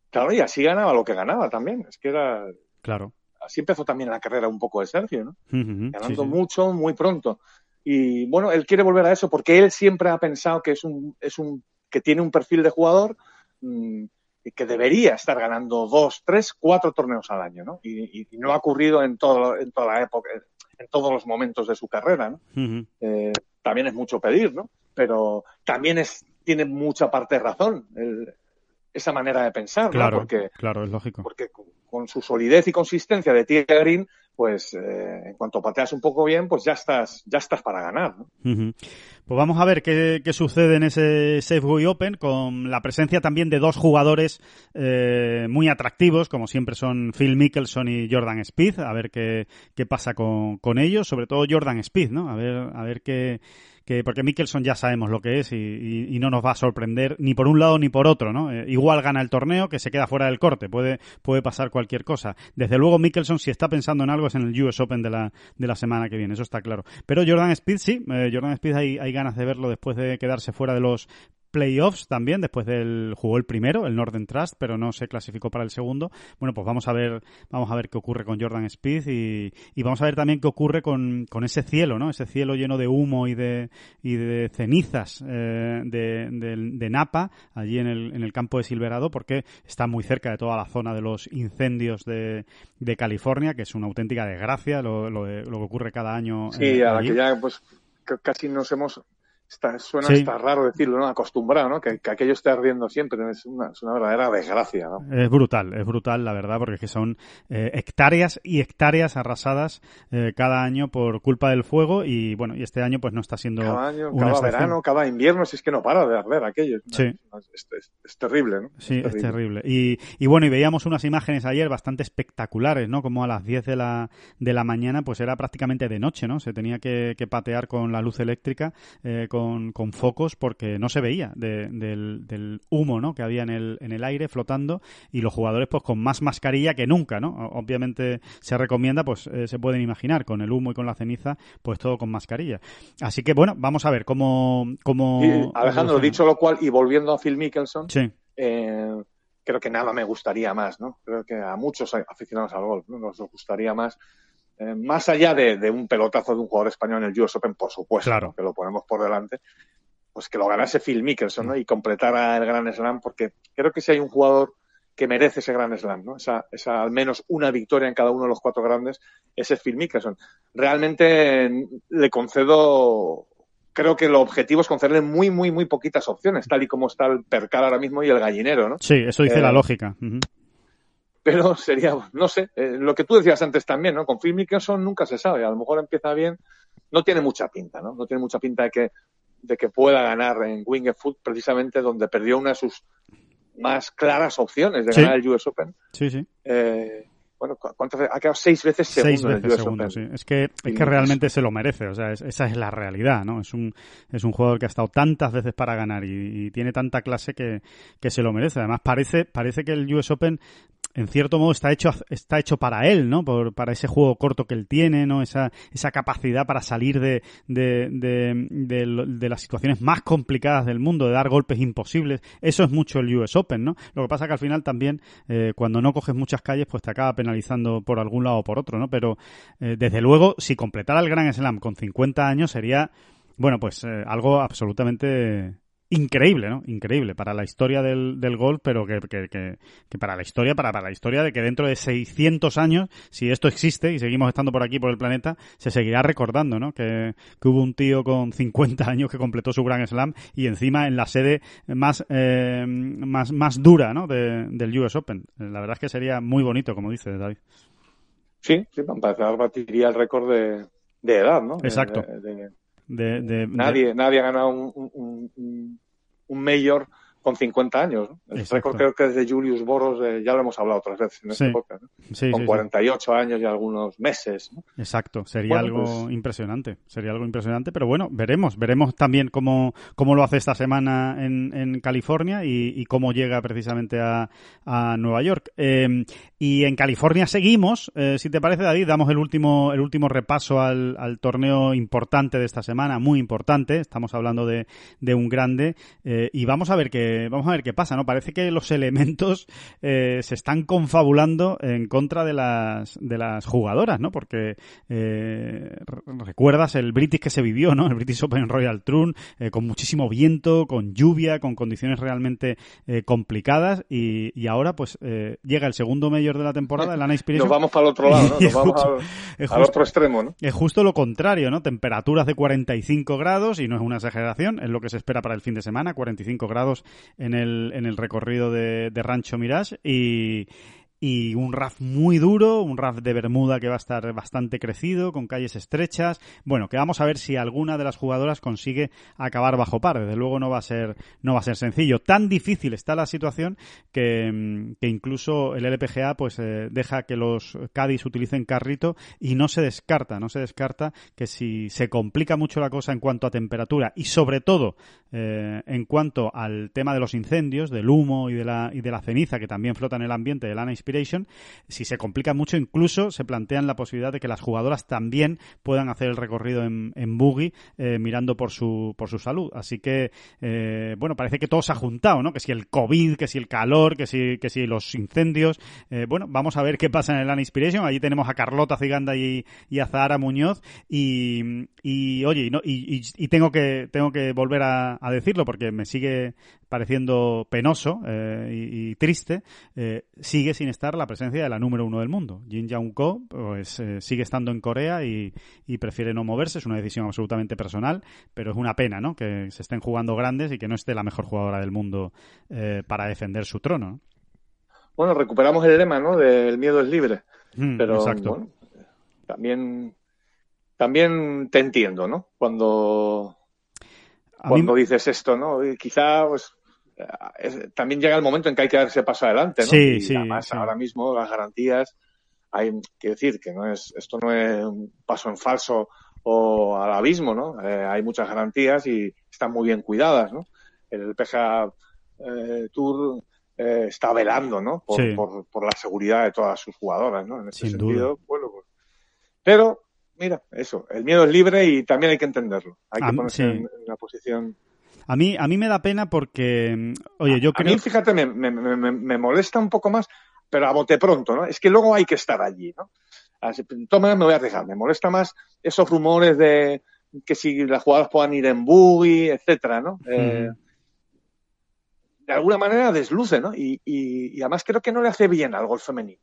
Claro, y así ganaba lo que ganaba también. Es que era... Claro. Así empezó también la carrera un poco de Sergio, ¿no? Ganando mucho, muy pronto. Y bueno, él quiere volver a eso porque él siempre ha pensado que es un, es un, que tiene un perfil de jugador mm, que debería estar ganando dos, tres, cuatro torneos al año, ¿no? Y, no ha ocurrido en, todo, en toda la época, en todos los momentos de su carrera, ¿no? Eh, también es mucho pedir, ¿no? Pero también es, tiene mucha parte de razón esa manera de pensar, claro, Porque, claro, es lógico. Porque con, su solidez y consistencia de Tia Green, pues eh, en cuanto pateas un poco bien, pues ya estás, ya estás para ganar. ¿no? Pues vamos a ver qué, qué, sucede en ese Safeway Open con la presencia también de dos jugadores eh, muy atractivos, como siempre son Phil Mickelson y Jordan Speed, a ver qué, qué pasa con, con ellos, sobre todo Jordan Speed, ¿no? A ver, a ver qué, que porque Mickelson ya sabemos lo que es y, y, y, no nos va a sorprender ni por un lado ni por otro, ¿no? Eh, igual gana el torneo que se queda fuera del corte, puede, puede pasar cualquier cosa. Desde luego Mickelson si está pensando en algo es en el US Open de la, de la semana que viene, eso está claro. Pero Jordan Speed sí, eh, Jordan Speed hay, hay ganas de verlo después de quedarse fuera de los playoffs también, después del jugó el primero, el Northern Trust, pero no se clasificó para el segundo. Bueno, pues vamos a ver, vamos a ver qué ocurre con Jordan Speed y, y vamos a ver también qué ocurre con, con, ese cielo, ¿no? Ese cielo lleno de humo y de, y de cenizas eh, de, de, de, Napa, allí en el, en el campo de Silverado, porque está muy cerca de toda la zona de los incendios de, de California, que es una auténtica desgracia lo, lo, lo que ocurre cada año. Sí, eh, a la que ya pues casi nos hemos Está, suena sí. hasta raro decirlo, ¿no? Acostumbrado, ¿no? Que, que, aquello esté ardiendo siempre. Es una, es una verdadera desgracia, ¿no? Es brutal, es brutal, la verdad, porque es que son eh, hectáreas y hectáreas arrasadas eh, cada año por culpa del fuego y, bueno, y este año pues no está siendo Cada año, cada estación. verano, cada invierno, si es que no para de arder aquello. Sí. Es, es, es terrible, ¿no? Sí, es terrible. terrible. Y, y, bueno, y veíamos unas imágenes ayer bastante espectaculares, ¿no? Como a las 10 de la, de la mañana, pues era prácticamente de noche, ¿no? Se tenía que, que patear con la luz eléctrica, eh, con con, con, focos porque no se veía de, del, del, humo ¿no? que había en el, en el aire flotando y los jugadores pues con más mascarilla que nunca, ¿no? Obviamente se recomienda, pues eh, se pueden imaginar, con el humo y con la ceniza, pues todo con mascarilla. Así que bueno, vamos a ver cómo... cómo y, Alejandro, dicho lo cual, y volviendo a Phil Mickelson, sí. eh, creo que nada me gustaría más, ¿no? Creo que a muchos aficionados al golf ¿no? nos gustaría más eh, más allá de, de, un pelotazo de un jugador español en el US Open, por supuesto, claro. que lo ponemos por delante, pues que lo ganase Phil Mickelson ¿no? y completara el Gran Slam, porque creo que si hay un jugador que merece ese Gran Slam, ¿no? esa, esa al menos una victoria en cada uno de los cuatro grandes, ese es Phil Mickelson. Realmente le concedo, creo que el objetivo es concederle muy, muy, muy poquitas opciones, tal y como está el percal ahora mismo y el gallinero, ¿no? Sí, eso dice eh, la lógica. Uh -huh pero *laughs* sería, no sé, eh, lo que tú decías antes también, ¿no? Con Phil Mickelson nunca se sabe, a lo mejor empieza bien, no tiene mucha pinta, ¿no? No tiene mucha pinta de que, de que pueda ganar en Winged Foot precisamente donde perdió una de sus más claras opciones de sí. ganar el US Open. Sí, sí. Eh, bueno, ¿cuántas veces? Ha quedado seis veces segundo seis veces en el US segundo, Open. sí. Es que, es que realmente se lo merece, o sea, es, esa es la realidad, ¿no? Es un, es un jugador que ha estado tantas veces para ganar y, y tiene tanta clase que, que se lo merece. Además, parece, parece que el US Open en cierto modo está hecho está hecho para él, ¿no? Por, para ese juego corto que él tiene, ¿no? Esa, esa capacidad para salir de, de, de, de, las situaciones más complicadas del mundo, de dar golpes imposibles. Eso es mucho el US Open, ¿no? Lo que pasa que al final también, eh, cuando no coges muchas calles, pues te acaba penalizando por algún lado o por otro, ¿no? Pero, eh, desde luego, si completara el Grand Slam con 50 años sería, bueno, pues eh, algo absolutamente increíble, ¿no? Increíble para la historia del, del golf, pero que, que, que, que, para la historia, para, para la historia de que dentro de 600 años, si esto existe y seguimos estando por aquí, por el planeta, se seguirá recordando, ¿no? Que, que hubo un tío con 50 años que completó su Grand Slam y encima en la sede más, eh, más, más dura, ¿no? De, del US Open. La verdad es que sería muy bonito, como dice David. Sí, sí, para empezar batiría el récord de, de edad, ¿no? Exacto. De, de, de, nadie, nadie ha ganado un, un, un, un mayor con 50 años. ¿no? El récord creo que es de Julius Boros, eh, ya lo hemos hablado otras veces en esta sí. época, ¿no? sí, con sí, 48 años y algunos meses. ¿no? Exacto, sería bueno, algo pues... impresionante, sería algo impresionante, pero bueno, veremos, veremos también cómo, cómo lo hace esta semana en, en California y, y, cómo llega precisamente a, a Nueva York. Eh, y en California seguimos, eh, si te parece David, damos el último, el último repaso al, al, torneo importante de esta semana, muy importante, estamos hablando de, de un grande, eh, y vamos a ver qué, vamos a ver qué pasa, ¿no? Parece que los elementos eh, se están confabulando en contra de las, de las jugadoras, ¿no? Porque eh, recuerdas el British que se vivió, ¿no? El British Open Royal Troon, eh, con muchísimo viento, con lluvia, con condiciones realmente eh, complicadas, y, y, ahora pues eh, llega el segundo mayor de la temporada, el Ana Nos vamos para el otro lado, ¿no? *laughs* Nos vamos justo, al, justo, al, otro extremo, ¿no? Es justo lo contrario, ¿no? Temperaturas de 45 grados, y no es una exageración, es lo que se espera para el fin de semana, 45 grados en el, en el recorrido de, de Rancho Mirage, y y un RAF muy duro, un RAF de Bermuda que va a estar bastante crecido, con calles estrechas. Bueno, que vamos a ver si alguna de las jugadoras consigue acabar bajo par. Desde luego no va a ser, no va a ser sencillo. Tan difícil está la situación que, mm, incluso el LPGA pues eh, deja que los Cádiz utilicen carrito y no se descarta, no se descarta que si se complica mucho la cosa en cuanto a temperatura y sobre todo eh, en cuanto al tema de los incendios, del humo y de la, y de la ceniza que también flota en el ambiente del Si se complica mucho, incluso se plantean la posibilidad de que las jugadoras también puedan hacer el recorrido en, en buggy eh, mirando por su, por su salud. Así que, eh, bueno, parece que todo se ha juntado, ¿no? Que si el COVID, que si el calor, que si, que si los incendios. Eh, bueno, vamos a ver qué pasa en el An Inspiration. Allí tenemos a Carlota Ciganda y, y a Zahara Muñoz. Y, y oye, y, y, tengo que tengo que volver a, a, decirlo porque me sigue pareciendo penoso y, triste. sigue sin estar la presencia de la número uno del mundo. Jin Young Ko pues, eh, sigue estando en Corea y, prefiere no moverse. Es una decisión absolutamente personal, pero es una pena ¿no? que se estén jugando grandes y que no esté la mejor jugadora del mundo eh, para defender su trono. Bueno, recuperamos el lema ¿no? del miedo es libre. Mm, pero exacto. también, también te entiendo, ¿no? Cuando, cuando dices esto, ¿no? quizá pues, también llega el momento en que hay que darse paso adelante, ¿no? Sí, y además ahora mismo las garantías, hay que decir que no es, esto no es un paso en falso o al abismo, ¿no? Eh, hay muchas garantías y están muy bien cuidadas, ¿no? El PGA eh, Tour eh, está velando, ¿no? Por, por, la seguridad de todas sus jugadoras, ¿no? En ese sentido, bueno, pues, pero mira, eso, el miedo es libre y también hay que entenderlo. Hay que ponerse en, una posición a mí, a mí me da pena porque, mm, oye, yo creo... A mí, fíjate, me, me, me, molesta un poco más, pero a bote pronto, ¿no? Es que luego hay que estar allí, ¿no? Así, toma, me voy a arriesgar. Me molesta más esos rumores de que si las jugadoras puedan ir en buggy, etcétera, ¿no? Eh, de alguna manera desluce, ¿no? Y, y, y, además creo que no le hace bien al gol femenino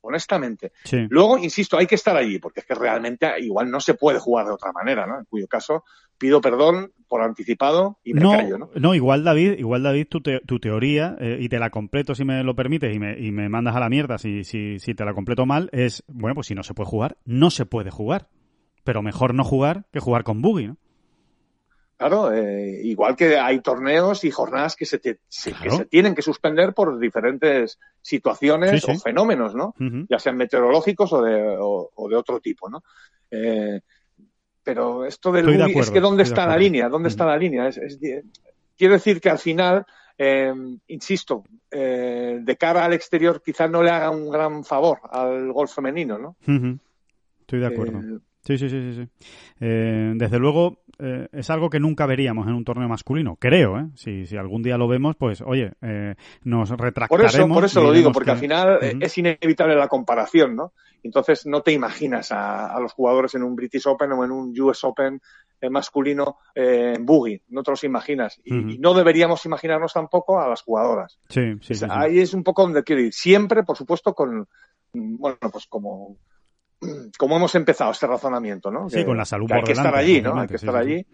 honestamente. Luego, insisto, hay que estar allí, porque es que realmente igual no se puede jugar de otra manera, ¿no? En cuyo caso pido perdón por anticipado y me no, callo, ¿no? No, igual David, igual David, tu, tu teoría, eh, y te la completo si me lo permites y me, y me mandas a la mierda si, si, si te la completo mal, es, bueno, pues si no se puede jugar, no se puede jugar. Pero mejor no jugar que jugar con buggy, ¿no? Claro, eh, igual que hay torneos y jornadas que se, que se tienen que suspender por diferentes situaciones o fenómenos, ¿no? Ya sean meteorológicos o de, o, de otro tipo, ¿no? Eh, pero esto del es que ¿dónde está la línea? ¿Dónde está la línea? Es, quiero decir que al final, eh, insisto, de cara al exterior quizás no le haga un gran favor al golf femenino, ¿no? Estoy de acuerdo. Sí, sí, sí, sí. Eh, desde luego eh, es algo que nunca veríamos en un torneo masculino, creo. ¿eh? Si, si algún día lo vemos, pues oye, eh, nos retractaremos. Por eso, por eso lo digo, porque al final es inevitable la comparación, ¿no? Entonces no te imaginas a, a, los jugadores en un British Open o en un US Open masculino en buggy, no te los imaginas. Y, no deberíamos imaginarnos tampoco a las jugadoras. Sí, sí, sí, Ahí es un poco donde quiero ir. Siempre, por supuesto, con, bueno, pues como como hemos empezado este razonamiento, ¿no? Sí, con la salud que Hay que estar allí, ¿no? Hay que estar allí.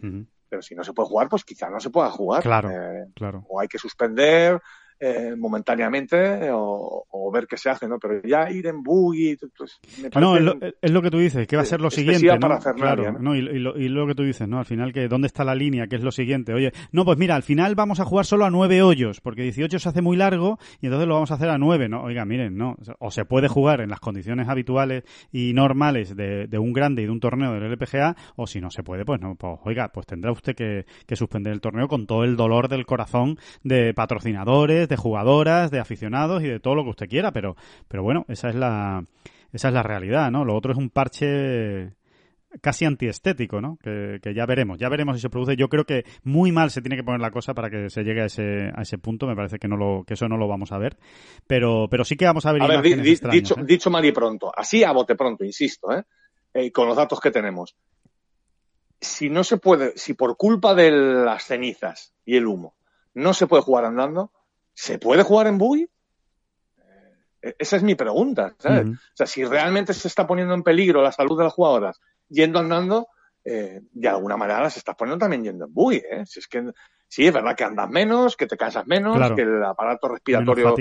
Pero si no se puede jugar, pues quizá no se pueda jugar. Claro, eh, claro. O hay que suspender, eh, momentáneamente o, ver qué se hace, ¿no? Pero ya ir en buggy, pues No, es lo, que tú dices, que va a ser lo siguiente, ¿no? claro, ¿no? Y, lo, y, lo, que tú dices, ¿no? Al final, que ¿dónde está la línea? que es lo siguiente? Oye, no, pues mira, al final vamos a jugar solo a nueve hoyos, porque 18 se hace muy largo y entonces lo vamos a hacer a nueve, ¿no? Oiga, miren, no. O se puede jugar en las condiciones habituales y normales de, un grande y de un torneo del LPGA, o si no se puede, pues no, pues oiga, pues tendrá usted que, que suspender el torneo con todo el dolor del corazón de patrocinadores, de jugadoras, de aficionados y de todo lo que usted quiera, pero, pero bueno, esa es la, esa es la realidad, ¿no? Lo otro es un parche casi antiestético, ¿no? Que, ya veremos, ya veremos si se produce. Yo creo que muy mal se tiene que poner la cosa para que se llegue a ese, a ese punto. Me parece que no lo, que eso no lo vamos a ver. Pero, pero sí que vamos a ver. A ver, dicho, ¿eh? dicho mal y pronto, así a bote pronto, insisto, ¿eh? ¿eh? con los datos que tenemos. Si no se puede, si por culpa de las cenizas y el humo no se puede jugar andando, ¿se puede jugar en buggy? Eh, esa es mi pregunta. ¿sabes? O sea, si realmente se está poniendo en peligro la salud de las jugadoras yendo andando, eh, de alguna manera las estás poniendo también yendo en buggy. ¿eh? Si es que sí, es verdad que andas menos, que te cansas menos, que el aparato respiratorio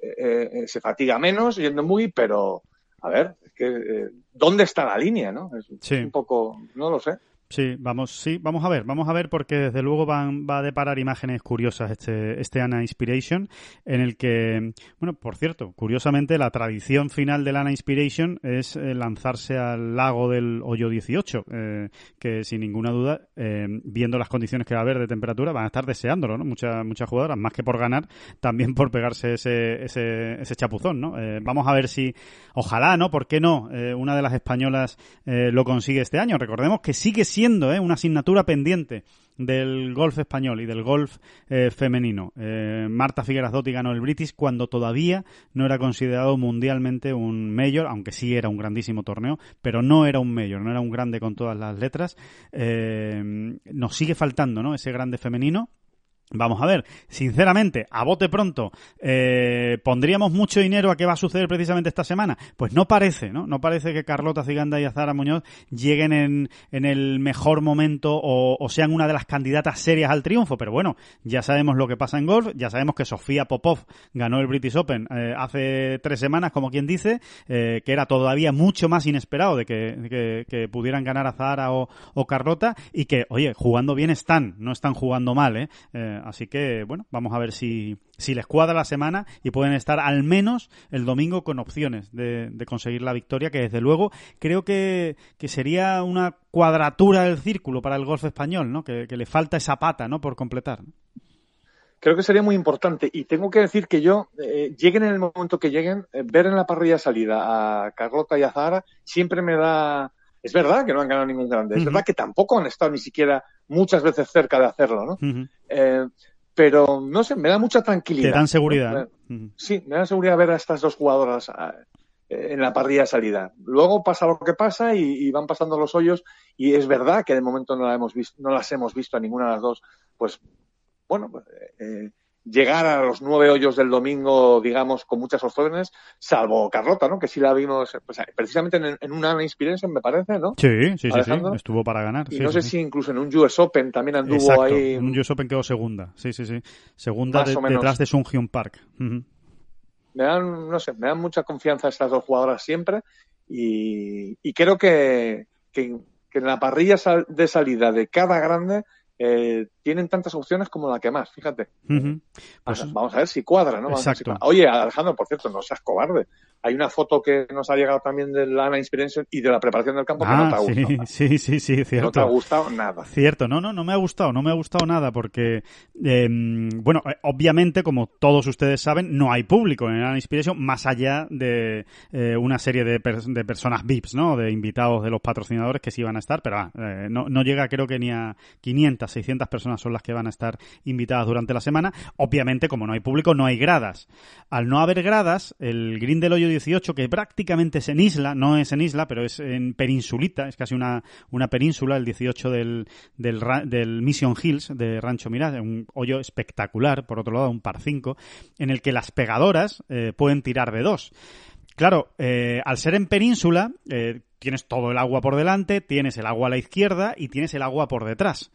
eh, se fatiga menos yendo muy, pero a ver, es que, ¿dónde está la línea, no? Es, un poco, no lo sé. Sí, vamos, sí, vamos a ver, vamos a ver porque desde luego van, va a deparar imágenes curiosas este, este Ana Inspiration, en el que, bueno, por cierto, curiosamente la tradición final del Ana Inspiration es eh, lanzarse al lago del hoyo 18, eh, que sin ninguna duda, eh, viendo las condiciones que va a haber de temperatura, van a estar deseándolo, ¿no? Muchas, muchas jugadoras, más que por ganar, también por pegarse ese, ese, ese chapuzón, ¿no? vamos a ver si, ojalá, ¿no? ¿Por qué no? una de las españolas lo consigue este año. Recordemos que sigue siendo ¿eh? una asignatura pendiente del golf español y del golf eh, femenino. Eh, Marta Figueras Dotti ganó el British cuando todavía no era considerado mundialmente un mayor, aunque sí era un grandísimo torneo, pero no era un mayor, no era un grande con todas las letras. nos sigue faltando ¿no? ese grande femenino Vamos a ver, sinceramente, a bote pronto, eh, ¿pondríamos mucho dinero a qué va a suceder precisamente esta semana? Pues no parece, ¿no? No parece que Carlota Ciganda y Azara Muñoz lleguen en, en el mejor momento o, sean una de las candidatas serias al triunfo, pero bueno, ya sabemos lo que pasa en golf, ya sabemos que Sofía Popov ganó el British Open eh, hace tres semanas, como quien dice, eh, que era todavía mucho más inesperado de que, pudieran ganar Azara o, o, Carlota y que, oye, jugando bien están, no están jugando mal, ¿eh? Así que, bueno, vamos a ver si, si les cuadra la semana y pueden estar al menos el domingo con opciones de, conseguir la victoria, que desde luego creo que, sería una cuadratura del círculo para el golf español, ¿no? Que, le falta esa pata, ¿no? Por completar. Creo que sería muy importante y tengo que decir que yo, eh, lleguen en el momento que lleguen, eh, ver en la parrilla salida a Carlota y a Zahara siempre me da es verdad que no han ganado ningún grande, es verdad que tampoco han estado ni siquiera muchas veces cerca de hacerlo, ¿no? Eh, pero no sé, me da mucha tranquilidad. Te dan seguridad. Sí, me da seguridad ver a estas dos jugadoras ah, en la parrilla de salida. Luego pasa lo que pasa y, van pasando los hoyos y es verdad que de momento no, la hemos visto, no las hemos visto a ninguna de las dos, pues bueno, pues, eh, llegar a los nueve hoyos del domingo, digamos, con muchas opciones, salvo Carlota, ¿no? Que sí la vimos pues, precisamente en, en una Inspiration, me parece, ¿no? Sí, sí, sí, estuvo para ganar. Y no sé si incluso en un US Open también anduvo ahí. En un US Open quedó segunda, sí, sí, sí. Segunda detrás de Sun Hyun Park. Me dan, no sé, me dan mucha confianza estas dos jugadoras siempre y, y creo que, que, que en la parrilla de salida de cada grande eh, tienen tantas opciones como la que más, fíjate. Pues vamos a ver si cuadra, ¿no? Oye, Alejandro, por cierto, no seas cobarde. Hay una foto que nos ha llegado también de la Ana Inspiration y de la preparación del campo que no te ha ah, gustado. Sí, sí, sí, cierto. No te ha gustado nada. Cierto, no, no, no me ha gustado, no me ha gustado nada porque, em, bueno, eh, obviamente, como todos ustedes saben, no hay público en la Inspiration más allá de eh, una serie de, de, personas VIPs, ¿no? De invitados de los patrocinadores que sí van a estar, pero ah, eh, no, no llega creo que ni a 500, 600 personas son las que van a estar invitadas durante la semana. Obviamente, como no hay público, no hay gradas. Al no haber gradas, el Green del Hoyo 18, que prácticamente es en isla, no es en isla, pero es en peninsulita, es casi una, una península, el 18 del, del, Mission Hills de Rancho Mirage, un hoyo espectacular, por otro lado, un par 5, en el que las pegadoras eh, pueden tirar de dos. Claro, eh, al ser en península, eh, tienes todo el agua por delante, tienes el agua a la izquierda y tienes el agua por detrás.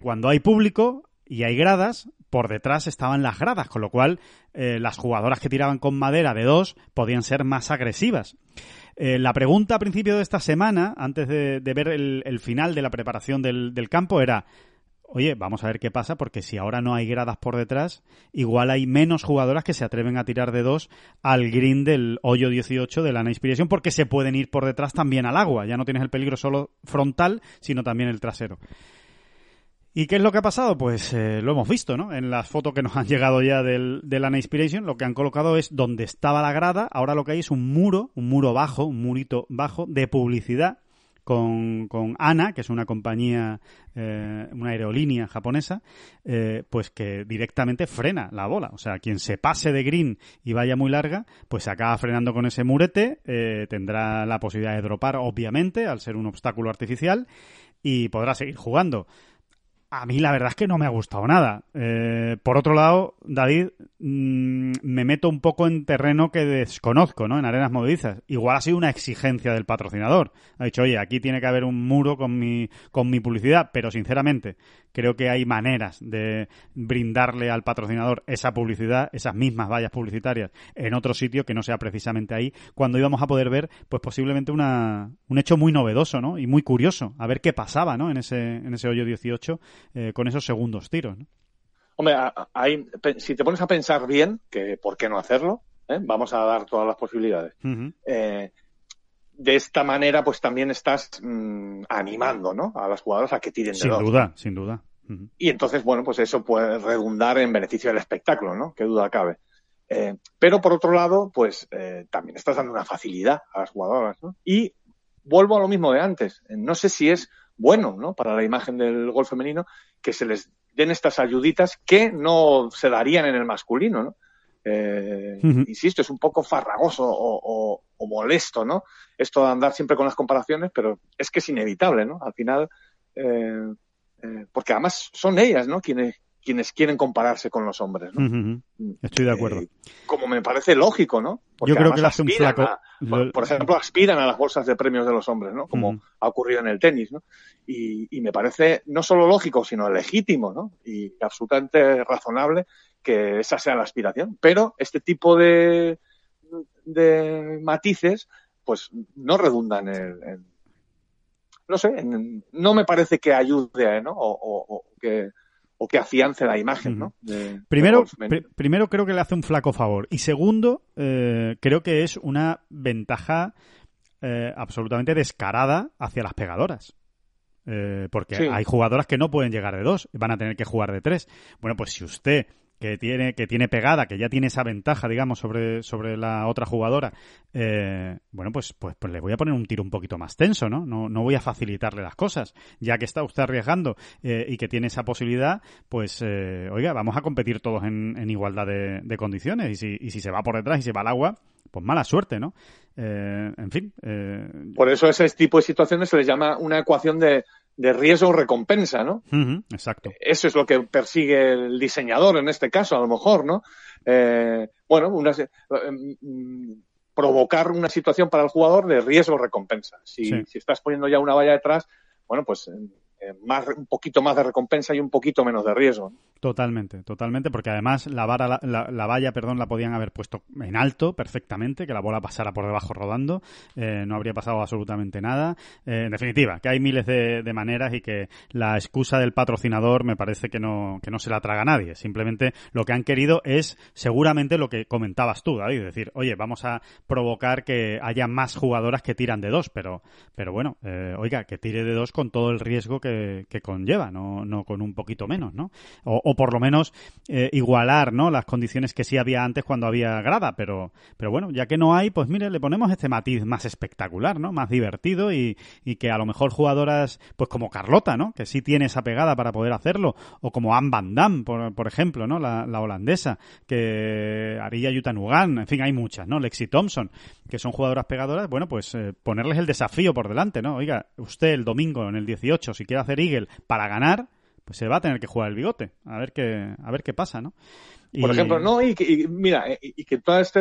Cuando hay público y hay gradas, por detrás estaban las gradas, con lo cual eh, las jugadoras que tiraban con madera de dos podían ser más agresivas. Eh, la pregunta a principio de esta semana, antes de, ver el, final de la preparación del, campo, era, oye, vamos a ver qué pasa, porque si ahora no hay gradas por detrás, igual hay menos jugadoras que se atreven a tirar de dos al green del hoyo 18 de la Inspiration, porque se pueden ir por detrás también al agua. Ya no tienes el peligro solo frontal, sino también el trasero. ¿Y qué es lo que ha pasado? Pues eh, lo hemos visto, ¿no? En las fotos que nos han *laughs* llegado ya del, del Ana Inspiration, lo que han colocado es donde estaba la grada, ahora lo que hay es un muro, un muro bajo, un murito bajo de publicidad con, con ANA, que es una compañía, eh, una aerolínea japonesa, eh, pues que directamente frena la bola. O sea, quien se pase de green y vaya muy larga, pues se acaba frenando con ese murete, tendrá la posibilidad de dropar, obviamente, al ser un obstáculo artificial, y podrá seguir jugando a mí la verdad es que no me ha gustado nada. Eh, por otro lado, David, mm, me meto un poco en terreno que desconozco, ¿no? En arenas movedizas. Igual ha sido una exigencia del patrocinador. Ha dicho, oye, aquí tiene que haber un muro con mi, con mi publicidad, pero sinceramente, creo que hay maneras de brindarle al patrocinador esa publicidad, esas mismas vallas publicitarias en otro sitio que no sea precisamente ahí, cuando íbamos a poder ver, pues posiblemente una, un hecho muy novedoso, ¿no? Y muy curioso, a ver qué pasaba, ¿no? En ese, en ese hoyo 18 eh, con esos segundos tiros, ¿no? Hombre, hay, si te pones a pensar bien, que por qué no hacerlo, ¿eh? vamos a dar todas las posibilidades. eh, de esta manera, pues también estás mmm, animando, ¿no? A las jugadoras a que tiren de sin dos. Sin duda, sin duda. Uh -huh. Y entonces, bueno, pues eso puede redundar en beneficio del espectáculo, ¿no? Qué duda cabe. Eh, pero por otro lado, pues eh, también estás dando una facilidad a las jugadoras, ¿no? Y vuelvo a lo mismo de antes. No sé si es bueno, ¿no? Para la imagen del golf femenino que se les den estas ayuditas que no se darían en el masculino, ¿no? Eh, uh -huh. Insisto, es un poco farragoso o, o, o, molesto, ¿no? Esto de andar siempre con las comparaciones, pero es que es inevitable, ¿no? Al final, eh, eh, porque además son ellas, ¿no? Quienes, quienes quieren compararse con los hombres, ¿no? Uh -huh. Estoy de acuerdo. como me parece lógico, ¿no? Porque Yo creo que hace un flaco. A, por, por, ejemplo, aspiran a las bolsas de premios de los hombres, ¿no? Como uh -huh. ha ocurrido en el tenis, ¿no? Y, y, me parece no solo lógico, sino legítimo, ¿no? Y absolutamente razonable que esa sea la aspiración. Pero este tipo de, de matices, pues no redundan en, en no sé, no me parece que ayude, ¿no? O, o, o, que o que afiance la imagen, ¿no? De, primero, pr primero creo que le hace un flaco favor y segundo eh, creo que es una ventaja eh, absolutamente descarada hacia las pegadoras. Eh, porque sí. hay jugadoras que no pueden llegar de dos, van a tener que jugar de tres. Bueno, pues si usted que tiene, que tiene pegada, que ya tiene esa ventaja, digamos, sobre, sobre la otra jugadora, eh, bueno, pues, pues, pues le voy a poner un tiro un poquito más tenso, ¿no? No, no voy a facilitarle las cosas. Ya que está usted arriesgando eh, y que tiene esa posibilidad, pues, eh, oiga, vamos a competir todos en, en igualdad de, de, condiciones. Y si, y si se va por detrás y se va al agua, pues mala suerte, ¿no? Eh, en fin. Eh, Por eso ese tipo de situaciones se les llama una ecuación de, de riesgo-recompensa, ¿no? Uh -huh, exacto. Eso es lo que persigue el diseñador en este caso, a lo mejor, ¿no? Eh, bueno, una, eh, provocar una situación para el jugador de riesgo-recompensa. Si, sí. si, estás poniendo ya una valla detrás, bueno, pues eh, más, un poquito más de recompensa y un poquito menos de riesgo. Totalmente, totalmente, porque además la, vara, la, la, la, valla, perdón, la podían haber puesto en alto perfectamente, que la bola pasara por debajo rodando, eh, no habría pasado absolutamente nada. Eh, en definitiva, que hay miles de, maneras y que la excusa del patrocinador me parece que no, que no se la traga nadie. Simplemente lo que han querido es seguramente lo que comentabas tú, David, decir, oye, vamos a provocar que haya más jugadoras que tiran de dos, pero, pero bueno, eh, oiga, que tire de dos con todo el riesgo que, que conlleva, no, no con un poquito menos, ¿no? O, por lo menos eh, igualar ¿no? las condiciones que sí había antes cuando había grada, pero, pero bueno, ya que no hay, pues mire, le ponemos este matiz más espectacular, ¿no? Más divertido y, y que a lo mejor jugadoras, pues como Carlota, ¿no? Que sí tiene esa pegada para poder hacerlo, o como Anne Van Damme, por, por ejemplo, ¿no? La, la holandesa, que Arilla Yutanugan, en fin, hay muchas, ¿no? Lexi Thompson, que son jugadoras pegadoras, bueno, pues eh, ponerles el desafío por delante, ¿no? Oiga, usted el domingo en el 18, si quiere hacer Eagle para ganar, pues se va a tener que jugar el bigote, a ver qué, a ver qué pasa, ¿no? Y... Por ejemplo, no, y, y mira, y, y, que todo este,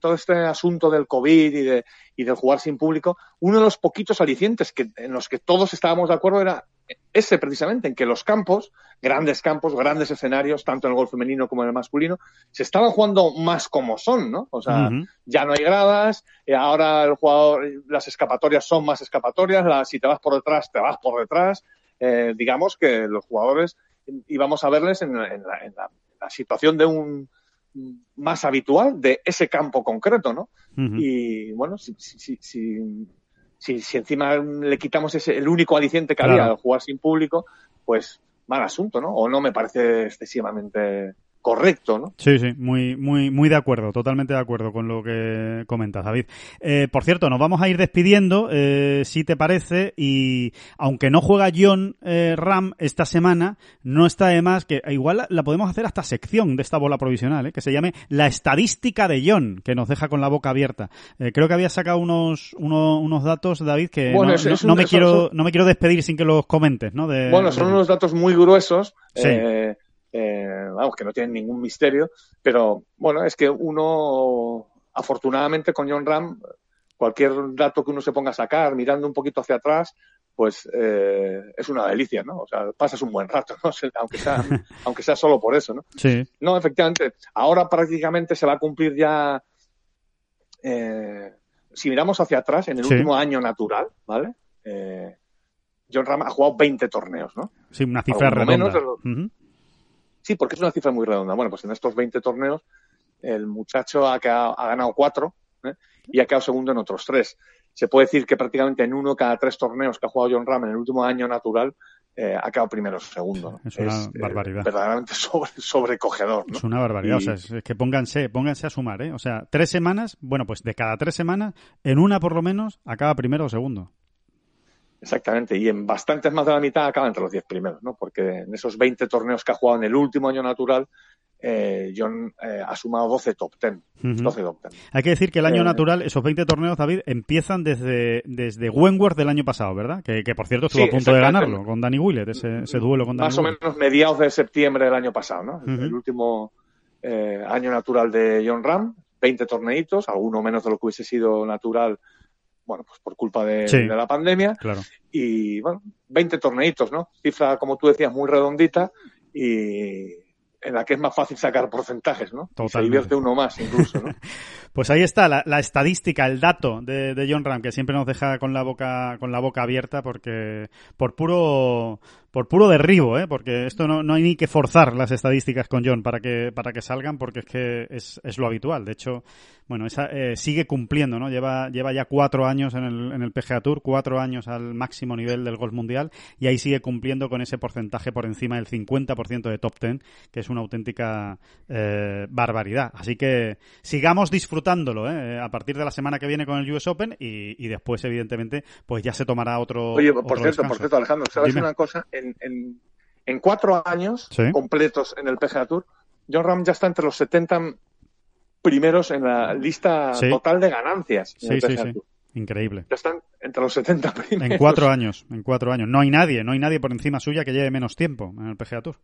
todo este asunto del COVID y, de, y del jugar sin público, uno de los poquitos alicientes que, en los que todos estábamos de acuerdo era ese precisamente, en que los campos, grandes campos, grandes escenarios, tanto en el golf femenino como en el masculino, se estaban jugando más como son, ¿no? O sea, uh -huh. ya no hay gradas, eh, ahora el jugador, las escapatorias son más escapatorias, la, si te vas por detrás, te vas por detrás, eh, digamos que los jugadores íbamos a verles en, la, en, la, la, situación de un más habitual de ese campo concreto, ¿no? Uh -huh. Y bueno, si, si, si, si, si encima le quitamos ese, el único aliciente que claro. había al jugar sin público, pues mal asunto, ¿no? O no me parece excesivamente correcto, ¿no? Sí, sí, muy, muy, muy de acuerdo, totalmente de acuerdo con lo que comentas, David. Eh, por cierto, nos vamos a ir despidiendo, eh, si te parece, y aunque no juega John eh, Ram esta semana, no está de más que igual la, la podemos hacer hasta sección de esta bola provisional, ¿eh? que se llame La estadística de John, que nos deja con la boca abierta. Eh, creo que había sacado unos, uno, unos datos, David, que bueno, no, es, es no, un, me quiero, no me quiero despedir sin que los comentes, ¿no? De, bueno, son de... unos datos muy gruesos. Sí. Eh, eh, vamos, que no tienen ningún misterio, pero bueno, es que uno, afortunadamente con John Ram, cualquier dato que uno se ponga a sacar, mirando un poquito hacia atrás, pues eh, es una delicia, ¿no? O sea, pasas un buen rato, *laughs* ¿no? Aunque sea, *laughs* aunque sea solo por eso, ¿no? Sí. No, efectivamente, ahora prácticamente se va a cumplir ya, eh, si miramos hacia atrás, en el Sí. último año natural, ¿vale? Eh, John Ram ha jugado 20 torneos, ¿no? Sí, una cifra redonda. menos lo- Ujú. Sí, porque es una cifra muy redonda. Bueno, pues en estos 20 torneos el muchacho ha, quedado- ha ganado cuatro ¿eh? y ha quedado segundo en otros tres. Se puede decir que prácticamente en uno cada tres torneos que ha jugado John Ram en el último año natural eh, ha quedado primero o segundo. ¿no? Es una barbaridad. verdaderamente *laughs* sobre, sobrecogedor. ¿no? Es una barbaridad. Y- O sea, es que pónganse, pónganse a sumar, ¿eh? O sea, tres semanas, bueno, pues de cada tres semanas, en una por lo menos, acaba primero o segundo. Exactamente, y en bastantes más de la mitad acaba entre los 10 primeros, ¿no? Porque en esos 20 torneos que ha jugado en el último año natural, eh, John eh, ha sumado 12 top 10. Ujú. 12 top 10. Hay que decir que el año Eh, natural, esos 20 torneos, David, empiezan desde, desde Wentworth del año pasado, ¿verdad? Que, que por cierto estuvo Sí, a punto de ganarlo con Danny Willett, ese, ese duelo con Danny Más o menos mediados de septiembre del año pasado, ¿no? El último eh, año natural de John Ram, 20 torneitos, alguno menos de lo que hubiese sido natural, bueno, pues por culpa de, Sí. de la pandemia. Claro. Y bueno, 20 torneitos, ¿no? Cifra, como tú decías, muy redondita y en la que es más fácil sacar porcentajes, ¿no? Y Se Totalmente. divierte uno más incluso, ¿no? *laughs* Pues ahí está la, la estadística, el dato de, de John Ram, que siempre nos deja con la boca, con la boca abierta porque por puro, por puro derribo, ¿eh? porque esto no, no hay ni que forzar las estadísticas con John para que, para que salgan, porque es que es, es lo habitual. De hecho, bueno, esa, eh, sigue cumpliendo, ¿no? Lleva, lleva ya cuatro años en el, en el PGA Tour, cuatro años al máximo nivel del golf mundial, y ahí sigue cumpliendo con ese porcentaje por encima del 50% de top 10, que es una auténtica eh, barbaridad. Así que sigamos disfrutándolo ¿eh? a partir de la semana que viene con el US Open y, y después, evidentemente, pues ya se tomará otro. Oye, por otro cierto, por cierto, Alejandro, ¿sabes Dime. una cosa? En, en, en cuatro años Sí. completos en el PGA Tour, John Ram ya está entre los 70 primeros en la lista Sí. total de ganancias en Sí, el sí, PGA sí. Tour. Increíble. Ya están entre los 70 primeros. En cuatro años, en cuatro años. No hay nadie, no hay nadie por encima suya que lleve menos tiempo en el PGA Tour.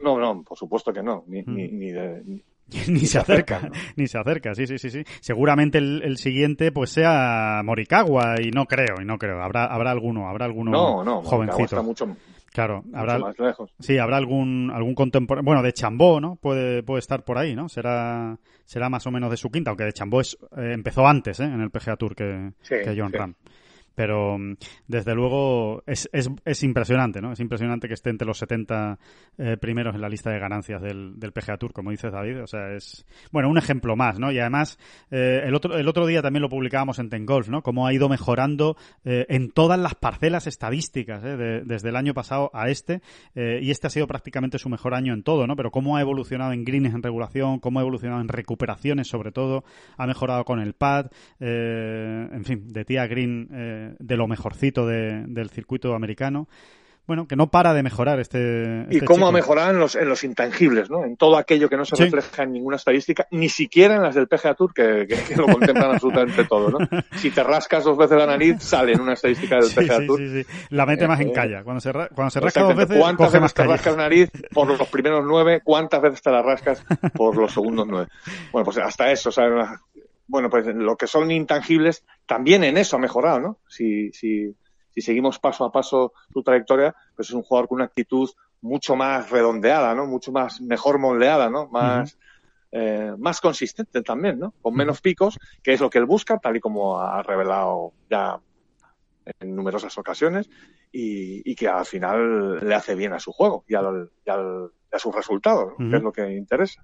No, no, por supuesto que no. Ni, Mm. ni, ni de- ni- *laughs* ni se acerca, ¿no? *laughs* ni se acerca, sí, sí, sí, sí. Seguramente el, el siguiente pues sea Morikawa y no creo, y no creo. Habrá, habrá alguno, habrá alguno no, no, jovencito. está mucho, Claro, habrá, más lejos. sí, habrá algún, algún contemporáneo, bueno, de Chambó, ¿no? Puede, puede estar por ahí, ¿no? Será, será más o menos de su quinta, aunque de Chambó es, eh, empezó antes, ¿eh? En el PGA Tour que, Sí, que John sí. Ram. Pero mm, desde luego es, es, es impresionante, ¿no? Es impresionante que esté entre los 70 eh, primeros en la lista de ganancias del, del PGA Tour, como dices David. O sea, es, bueno, un ejemplo más, ¿no? Y además, eh, el, otro, el otro día también lo publicábamos en Ten Golf, ¿no? Cómo ha ido mejorando eh, en todas las parcelas estadísticas, ¿eh? de- desde el año pasado a este. eh, y este ha sido prácticamente su mejor año en todo, ¿no? Pero cómo ha evolucionado en greens en regulación, cómo ha evolucionado en recuperaciones, sobre todo. Ha mejorado con el pad, en fin, de tía green eh, de lo mejorcito de- del circuito americano. Bueno, que no para de mejorar este. Y este cómo ha mejorado en los, en los intangibles, ¿no? En todo aquello que no se Sí. refleja en ninguna estadística, ni siquiera en las del PGA Tour, que, que- que lo contemplan *laughs* absolutamente todo, ¿no? Si te rascas dos veces la nariz, sale en una estadística del Sí, PGA sí, Tour. sí, sí. La mete más en Eh, calla. Cuando se, cuando se rasca dos veces, ¿Cuántas coge más veces te calle. rascas la nariz por los primeros nueve? ¿Cuántas veces te la rascas *laughs* por los segundos nueve? Bueno, pues hasta eso, ¿sabes? Bueno, pues lo que son intangibles, también en eso ha mejorado, ¿no? Si, si, si seguimos paso a paso su trayectoria, pues es un jugador con una actitud mucho más redondeada, ¿no? Mucho más, mejor moldeada, ¿no? Más, eh, más consistente también, ¿no? Con menos picos, que es lo que él busca, tal y como ha revelado ya en numerosas ocasiones, y, y que al final le hace bien a su juego y, al, y, al- y a sus resultados, que es lo que interesa.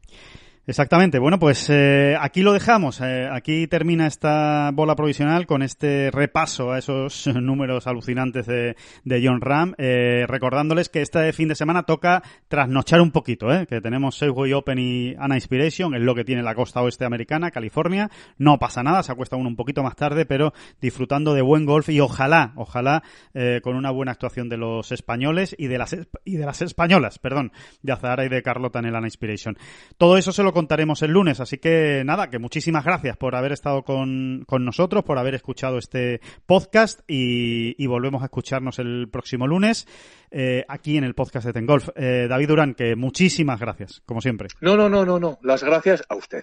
Exactamente. Bueno, pues eh, aquí lo dejamos. Eh, aquí termina esta bola provisional con este repaso a esos *laughs* números alucinantes de, John Ram. Eh, recordándoles que este fin de semana toca trasnochar un poquito, ¿eh? que tenemos Safeway Open y Ana Inspiration, es lo que tiene la costa oeste americana, California. No pasa nada, se acuesta uno un poquito más tarde, pero disfrutando de buen golf y ojalá, ojalá eh, con una buena actuación de los españoles y de las y de las españolas, perdón, de Azahara y de Carlota en el Ana Inspiration. Todo eso se lo contaremos el lunes, así que nada, que muchísimas gracias por haber estado con, con nosotros, por haber escuchado este podcast y, y volvemos a escucharnos el próximo lunes eh, aquí en el podcast de Tengolf. Eh, David Durán, que muchísimas gracias, como siempre. No, no, no, no, no. Las gracias a usted.